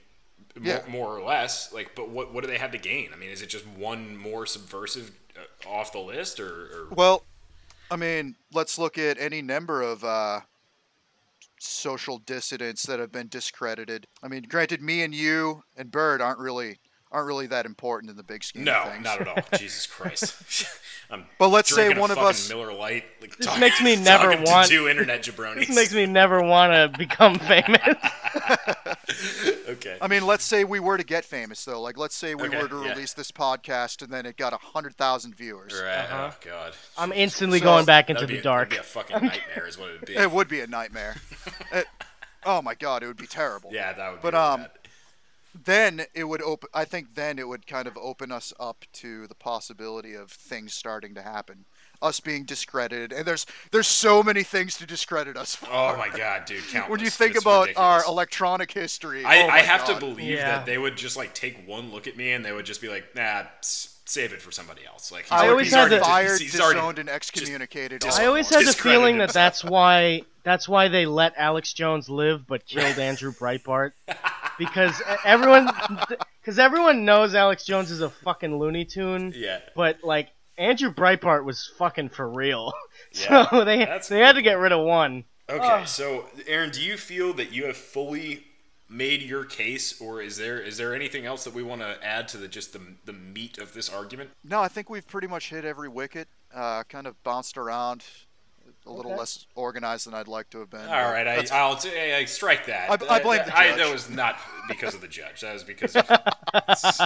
Yeah. more, more or less. Like, but what what do they have to gain? I mean, is it just one more subversive uh, off the list, or, or well i mean let's look at any number of uh social dissidents that have been discredited. I mean granted me and you and bird aren't really aren't really that important in the big scheme no, of things not at all. <laughs> Jesus Christ. <laughs> I'm But let's say drinking a one of us- Miller Lite. Like, This talk- makes me never talking to want- two internet jabronis. This makes me never want to become famous. <laughs> okay. I mean, let's say we were to get famous, though. Like, let's say we Okay, were to yeah. release this podcast and then it got a hundred thousand viewers. Right. Uh-huh. Oh God. I'm instantly So- going back into the be, dark. That'd be a fucking nightmare, is what it'd be. It would be a nightmare. It- oh my god, it would be terrible. yeah, that would. But, be really um, bad. Then it would open. I think then it would kind of open us up to the possibility of things starting to happen, us being discredited, and there's there's so many things to discredit us for. Oh my God, dude! Countless. <laughs> when you think It's about our electronic history, I, oh I have God. to believe Yeah. that they would just like take one look at me and they would just be like, "Nah, s- save it for somebody else." Like he's I I already- always he's had already, the- fired, he's disowned, and excommunicated. dis- all I always had the feeling that that's why that's why they let Alex Jones live but killed Andrew Breitbart <laughs> because everyone because everyone knows Alex Jones is a fucking Looney Tune, Yeah. but like Andrew Breitbart was fucking for real. <laughs> Yeah, so they that's they had to get rid of one. Okay, so Aaron, do you feel that you have fully made your case, or is there is there anything else that we want to add to the just the the meat of this argument? No, I think we've pretty much hit every wicket. Uh, kind of bounced around, a little Okay. less organized than I'd like to have been. All right, I, I'll t- I, I strike that. I- I blame the I- judge. that was not because of the judge. That was because <laughs> of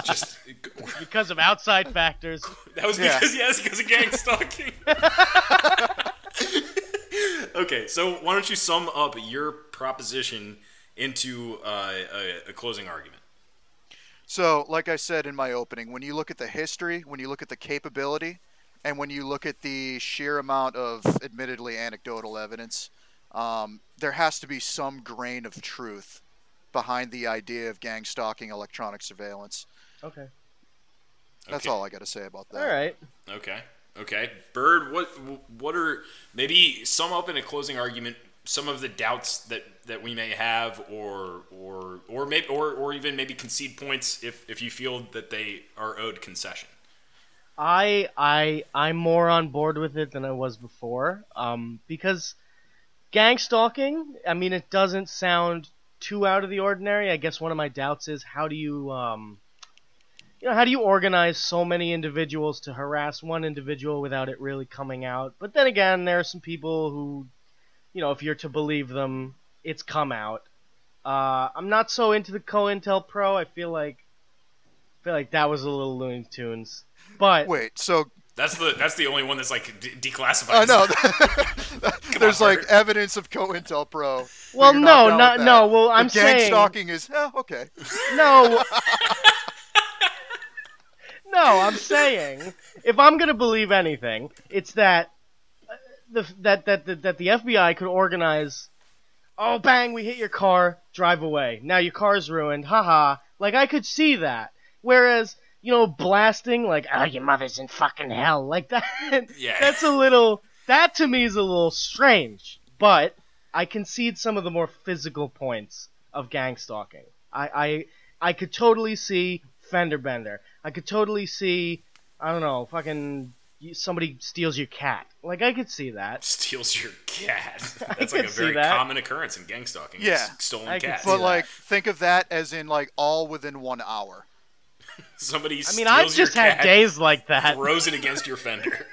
just <laughs> Because of outside factors. that was Yeah. because yes, because of gang stalking. <laughs> okay, so why don't you sum up your proposition into uh, a, a closing argument? So, like I said in my opening, when you look at the history, when you look at the capability, and when you look at the sheer amount of admittedly anecdotal evidence, um, there has to be some grain of truth behind the idea of gang stalking electronic surveillance. Okay. That's Okay. all I got to say about that. All right. Okay. Okay. Bird, what what are maybe sum up in a closing argument some of the doubts that, that we may have or or or maybe or, or even maybe concede points if, if you feel that they are owed concession. I I I'm more on board with it than I was before. Um, because gang stalking, I mean, it doesn't sound too out of the ordinary. I guess one of my doubts is how do you um, you know, how do you organize so many individuals to harass one individual without it really coming out? But then again, there are some people who, you know, if you're to believe them, it's come out. Uh, I'm not so into the COINTELPRO. I feel like, I feel like that was a little Looney Tunes. But Wait, so That's the that's the only one that's like de- declassified. I know <laughs> <laughs> there's on, like Bird. evidence of COINTELPRO. but Well, no, not down no, well, I'm gang saying- stalking is eh, okay. No. <laughs> no, I'm saying if I'm gonna believe anything, it's that the that that that, that the FBI could organize. Oh, bang! We hit your car. Drive away. Now your car's ruined. Haha. Like I could see that. Whereas you know, blasting like oh your mother's in fucking hell like that. <laughs> Yeah. That's a little. That to me is a little strange. But I concede some of the more physical points of gang stalking. I, I I could totally see fender bender. I could totally see I don't know, fucking y- somebody steals your cat. Like I could see that. <laughs> steals your cat. <laughs> That's like a very that. common occurrence in gang stalking. Yeah. Stolen I cats. see But that. like, think of that as in like all within one hour. <laughs> Somebody I steals mean, I've just had cat, days like that. throws it against your fender.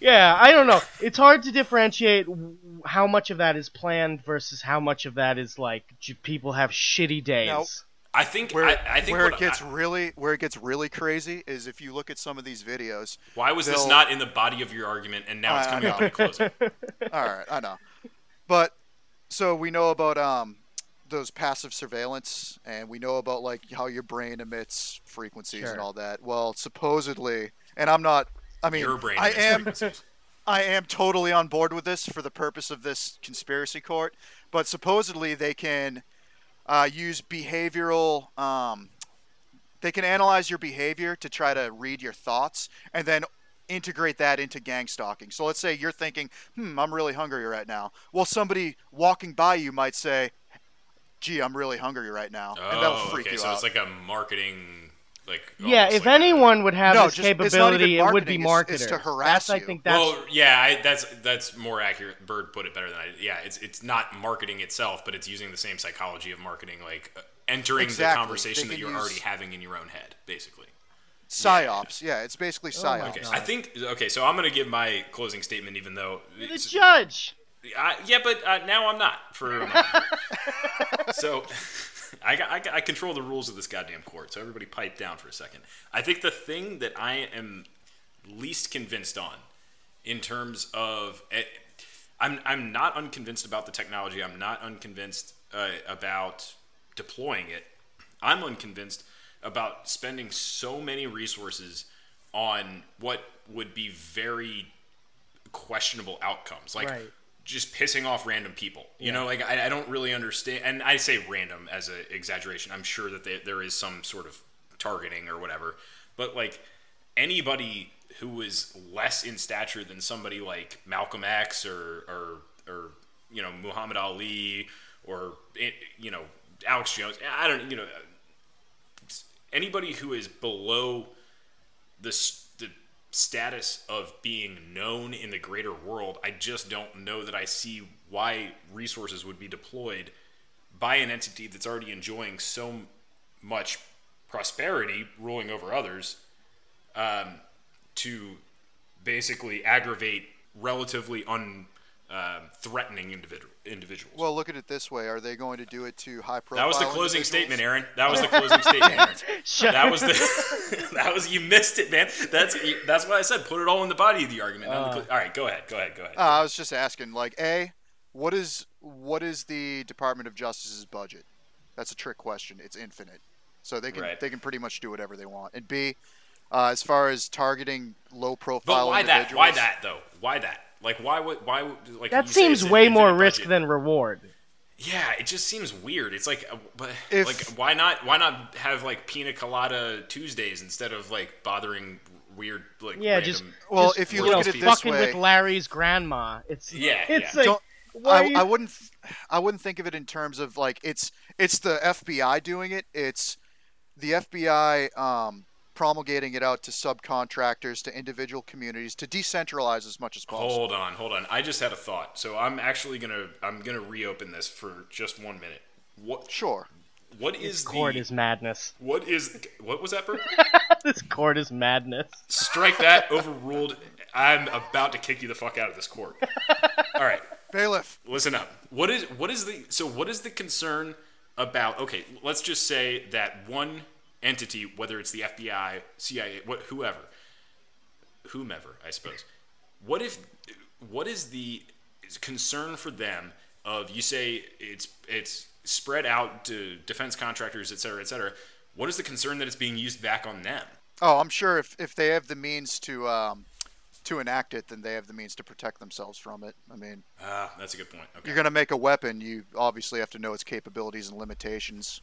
Yeah, I don't know. It's hard to differentiate how much of that is planned versus how much of that is like people have shitty days. Now, I think Where, I, I think where it gets I- really where it gets really crazy is if you look at some of these videos. why was this not in the body of your argument and now it's I- I coming up know. in closing? <laughs> All right, I know. But so we know about um those passive surveillance and we know about like how your brain emits frequencies Sure. and all that. Well, supposedly, and I'm not I mean, Your brain I am. I am totally on board with this for the purpose of this conspiracy court, but supposedly they can uh, use behavioral. Um, they can analyze your behavior to try to read your thoughts and then integrate that into gang stalking. So let's say you're thinking, "Hmm, I'm really hungry right now." Well, somebody walking by you might say, "Gee, I'm really hungry right now," and that'll Oh, freak okay. you So out. it's like a marketing, like yeah, if like a- anyone would have No, this just- it's not even capability, it would be marketing, it's- marketers. it's to harass That's, I think that's well, yeah, I, that's that's more accurate. Bird put it better than I. Yeah, it's it's not marketing itself, but it's using the same psychology of marketing, like uh, entering Exactly. the conversation that you're use- already having in your own head, basically. psyops. Yeah, it's basically Oh psyops. Okay, I think okay. So I'm gonna give my closing statement, even though the judge. I, yeah, but uh, now I'm not for. a <laughs> so, I, I, I control the rules of this goddamn court. So everybody, pipe down for a second. I think the thing that I am least convinced on, in terms of, eh, I'm I'm not unconvinced about the technology. I'm not unconvinced uh, about deploying it. I'm unconvinced about spending so many resources on what would be very questionable outcomes, like Right. Just pissing off random people. You know, like I, I don't really understand, and I say random as an exaggeration. I'm sure that they, there is some sort of targeting or whatever, but like anybody who is less in stature than somebody like Malcolm X or or, or you know Muhammad Ali or eh, you know Alex Jones. I don't you know anybody who is below the status of being known in the greater world, I just don't know that I see why resources would be deployed by an entity that's already enjoying so much prosperity, ruling over others, um, to basically aggravate relatively un uh, threatening individual individuals. Well, look at it this way: Are they going to do it to high profile? that was the closing statement, Aaron. That was the <laughs> closing statement, Aaron. <laughs> Shut That was <laughs> the that was you missed it, man. That's that's why I said put it all in the body of the argument. not the Uh. cl- all right, go ahead, go ahead, go ahead. Uh, I was just asking, like, a, what is what is the Department of Justice's budget? That's a trick question. It's infinite, so they can Right. they can pretty much do whatever they want. And b, uh, as far as targeting low but profile why that? Why that though? Why that? Like why would why would like That you seems way more infinite risk than reward. Yeah, it just seems weird. It's like, uh, but If- like, why not? Why not have like pina colada Tuesdays instead of like bothering weird like Yeah, random, just Well, just, if you you look know, at it this fucking way- with Larry's grandma, it's Yeah, it's yeah. like Don't- I, you- I wouldn't I wouldn't think of it in terms of like it's it's the FBI doing it. It's the FBI um, promulgating it out to subcontractors, to individual communities, to decentralize as much as possible. Hold on, hold on. I just had a thought. So I'm actually gonna I'm gonna reopen this for just one minute. What Sure. what is this court the is madness. what is what was that, Bird? <laughs> this court is madness. Strike that. Overruled. I'm about to kick you the fuck out of this court. <laughs> All right. Bailiff. listen up. What is what is the so what is the concern about? Okay, let's just say that one entity, whether it's the FBI, CIA, what whoever, whomever, I suppose. What if what is the concern for them of you say it's it's spread out to defense contractors, et cetera, et cetera. What is the concern that it's being used back on them? Oh, I'm sure if, if they have the means to um, to enact it, then they have the means to protect themselves from it. I mean, Ah, that's a good point. Okay. you're going to make a weapon, you obviously have to know its capabilities and limitations.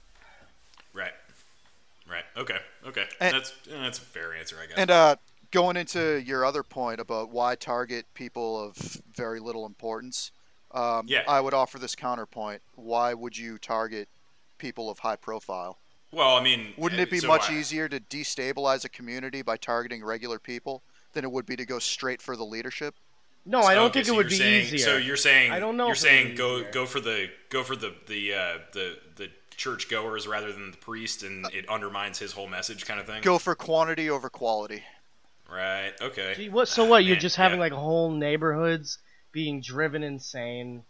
Right. Right. Okay. Okay. And- that's eh, that's a fair answer, I guess. And uh, going into your other point about why target people of very little importance, um, Yeah. I would offer this counterpoint. Why would you target people of high profile? well, I mean, Wouldn't eh, it be so much I- easier to destabilize a community by targeting regular people than it would be to go straight for the leadership? No, I don't Okay, think so it would be saying, easier. So you're saying I don't know You're if it would saying go easier. go for the go for the the uh, the the church goers rather than the priest, and it undermines his whole message, kind of thing. Go for quantity over quality. Right. Okay. Gee, what? So what? You're Man, just having yeah. like whole neighborhoods being driven insane.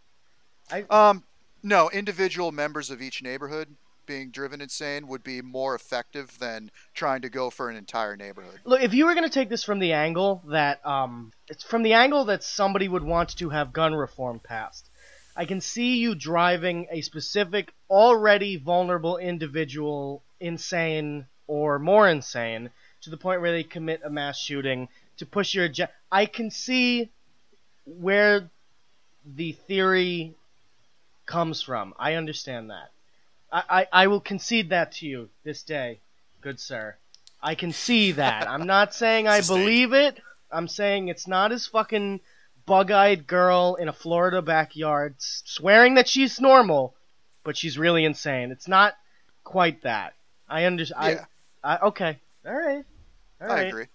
Um, no, individual members of each neighborhood being driven insane would be more effective than trying to go for an entire neighborhood. Look, if you were going to take this from the angle that um, it's from the angle that somebody would want to have gun reform passed, I can see you driving a specific, already vulnerable individual insane or more insane to the point where they commit a mass shooting to push your agenda. I can see where the theory comes from. I understand that. I, I, I will concede that to you this day, good sir. I can see that. I'm not saying I believe it. I'm saying it's not as fucking bug-eyed girl in a Florida backyard swearing that she's normal, but she's really insane. It's not quite that. I understand. Yeah. I, I okay. All right. All I agree.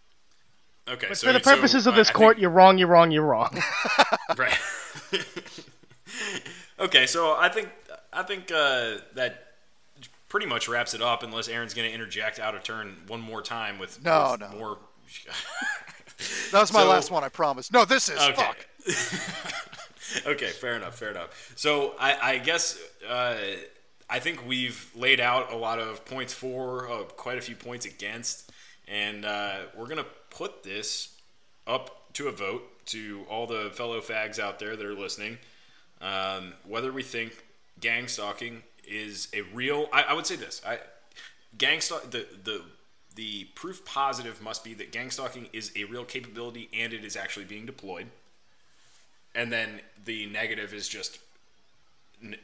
Okay. But so for the so, purposes of I- this I court, think- you're wrong. You're wrong. You're wrong. <laughs> <laughs> right. <laughs> okay. So I think I think uh, that pretty much wraps it up. Unless Aaron's going to interject out of turn one more time with No, with no. more. <laughs> That was my So- last one, I promise. No, this is Okay. fuck. <laughs> okay, fair enough, fair enough. So I, I guess uh, I think we've laid out a lot of points for, uh, quite a few points against, and uh, we're gonna put this up to a vote to all the fellow fags out there that are listening, um, whether we think gang stalking is a real. I, I would say this. I gang stalk the the the proof positive must be that gang stalking is a real capability and it is actually being deployed and then the negative is just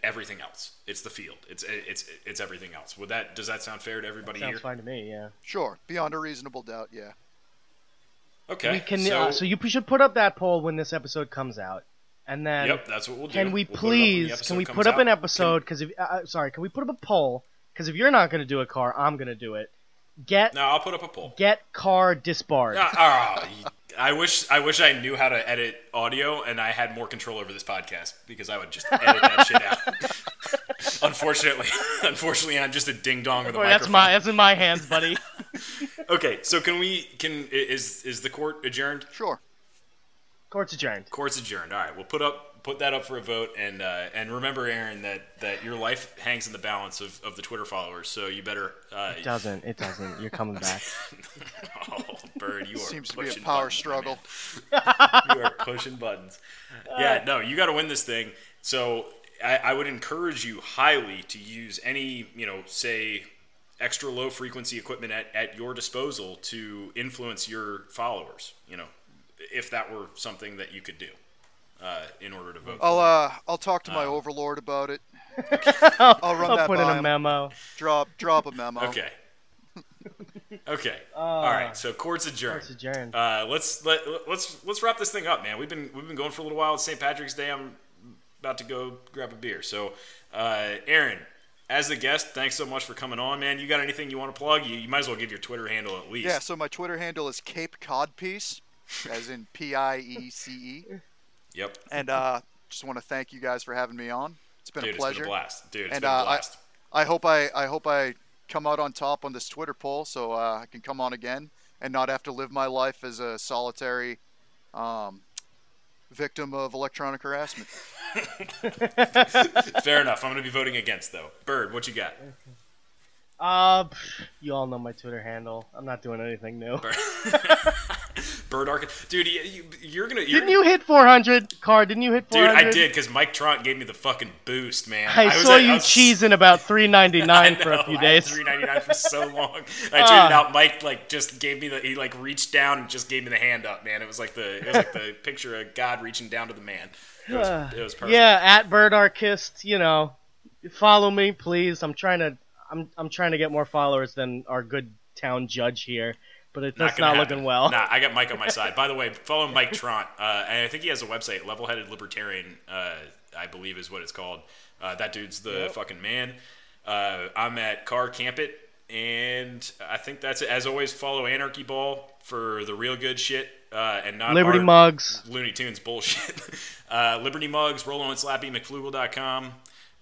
everything else. It's the field. It's it's it's everything else. Would that does that sound fair to everybody Sounds here? fine to me. Yeah. Sure, beyond a reasonable doubt, yeah. Okay. We can. so, uh, so you should put up that poll when this episode comes out, and then yep, that's what we'll do. can we We'll put it up when the please? Can we put up out. an episode? Because if uh, uh, sorry, can we put up a poll? Because if you're not going to do a car, I'm going to do it. Get no, I'll put up a poll. get car disbarred. Ah, ah, I wish I wish I knew how to edit audio and I had more control over this podcast because I would just edit that shit out. <laughs> Unfortunately, <laughs> unfortunately, I'm just a ding dong with a Boy, microphone. that's my that's in my hands, buddy. <laughs> Okay, so can we? Can is is the court adjourned? Sure. Court's adjourned. Court's adjourned. All right, we'll put up put that up for a vote, and uh, and remember, Aaron, that that your life hangs in the balance of, of the Twitter followers. So you better. Uh, It doesn't. It doesn't. You're coming back. <laughs> oh, bird, you are Seems to be a power buttons, struggle. <laughs> you are pushing buttons. Yeah, no, you got to win this thing. So I, I would encourage you highly to use any, you know, say extra low frequency equipment at, at your disposal to influence your followers. You know, if that were something that you could do uh, in order to vote. I'll uh I'll talk to my Um, overlord about it. <laughs> I'll run I'll that put in by a him. memo. Drop drop a memo. Okay. <laughs> okay. All right. So court's adjourned. Court's adjourned. Uh, let's let let's let's wrap this thing up, man. We've been we've been going for a little while. It's St. Patrick's Day. I'm about to go grab a beer. So, uh, Aaron, as the guest, thanks so much for coming on, man. You got anything you want to plug? You, you might as well give your Twitter handle at least. Yeah, so my Twitter handle is Cape Codpiece, as in P I E C E. Yep. And uh just want to thank you guys for having me on. It's been Dude, a pleasure. it's been a blast. Dude, it's And, been uh, a I- blast. I hope I I hope I come out on top on this Twitter poll so uh, I can come on again and not have to live my life as a solitary um, victim of electronic harassment. <laughs> Fair enough. I'm going to be voting against though. Bird, what you got? Uh, pff, you all know my Twitter handle. I'm not doing anything new. <laughs> Bird. Dude, you, you're gonna. You're Didn't you hit 400, Car? Didn't you hit 400? Dude, I did because Mike Tront gave me the fucking boost, man. I, was saw you I was- cheesing about 3.99 <laughs> I for a few I days. Three ninety nine for so <laughs> long. I tweeted Ah. out. Mike like just gave me the. He like reached down and just gave me the hand up, man. It was like the. It was like the picture of God reaching down to the man. It was, it was perfect. Yeah, at Bird Archist, you know, follow me, please. I'm trying to, I'm, I'm trying to get more followers than our good town judge here, but it, that's gonna not happen. looking well. Nah, I got Mike on my <laughs> side. By the way, follow Mike Tront, uh, and I think he has a website, Level Headed Libertarian, uh, I believe is what it's called. Uh, that dude's the fucking man. Uh, I'm at Car Camp It, and I think that's it. As always, follow Anarchy Ball for the real good shit, uh, and not Liberty Mugs. Looney Tunes bullshit. <laughs> uh, Liberty Mugs, Rollo and Slappy, McFlugel.com.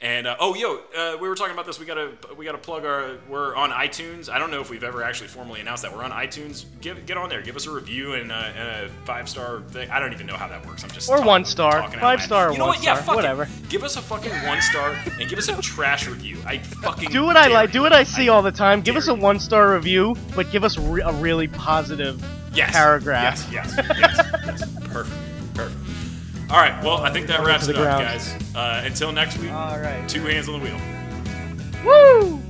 And uh, oh, yo, uh, we were talking about this. We gotta we gotta plug our. We're on iTunes. I don't know if we've ever actually formally announced that we're on iTunes. Give get on there. Give us a review and, uh, and a five star thing. I don't even know how that works. I'm just Or talking- one star. Five star You know one what? Yeah, star. fuck it. Whatever. Give us a fucking one star and give us a trash review. I fucking Do what I like. you. Do what I see all the time. Give us a one star review, but give us re- a really positive yes. paragraph. Yes, yes, yes, yes. <laughs> Perfect. All right, well, I think that wraps it up, ground. guys. Uh, until next week, All right. two hands on the wheel. Woo!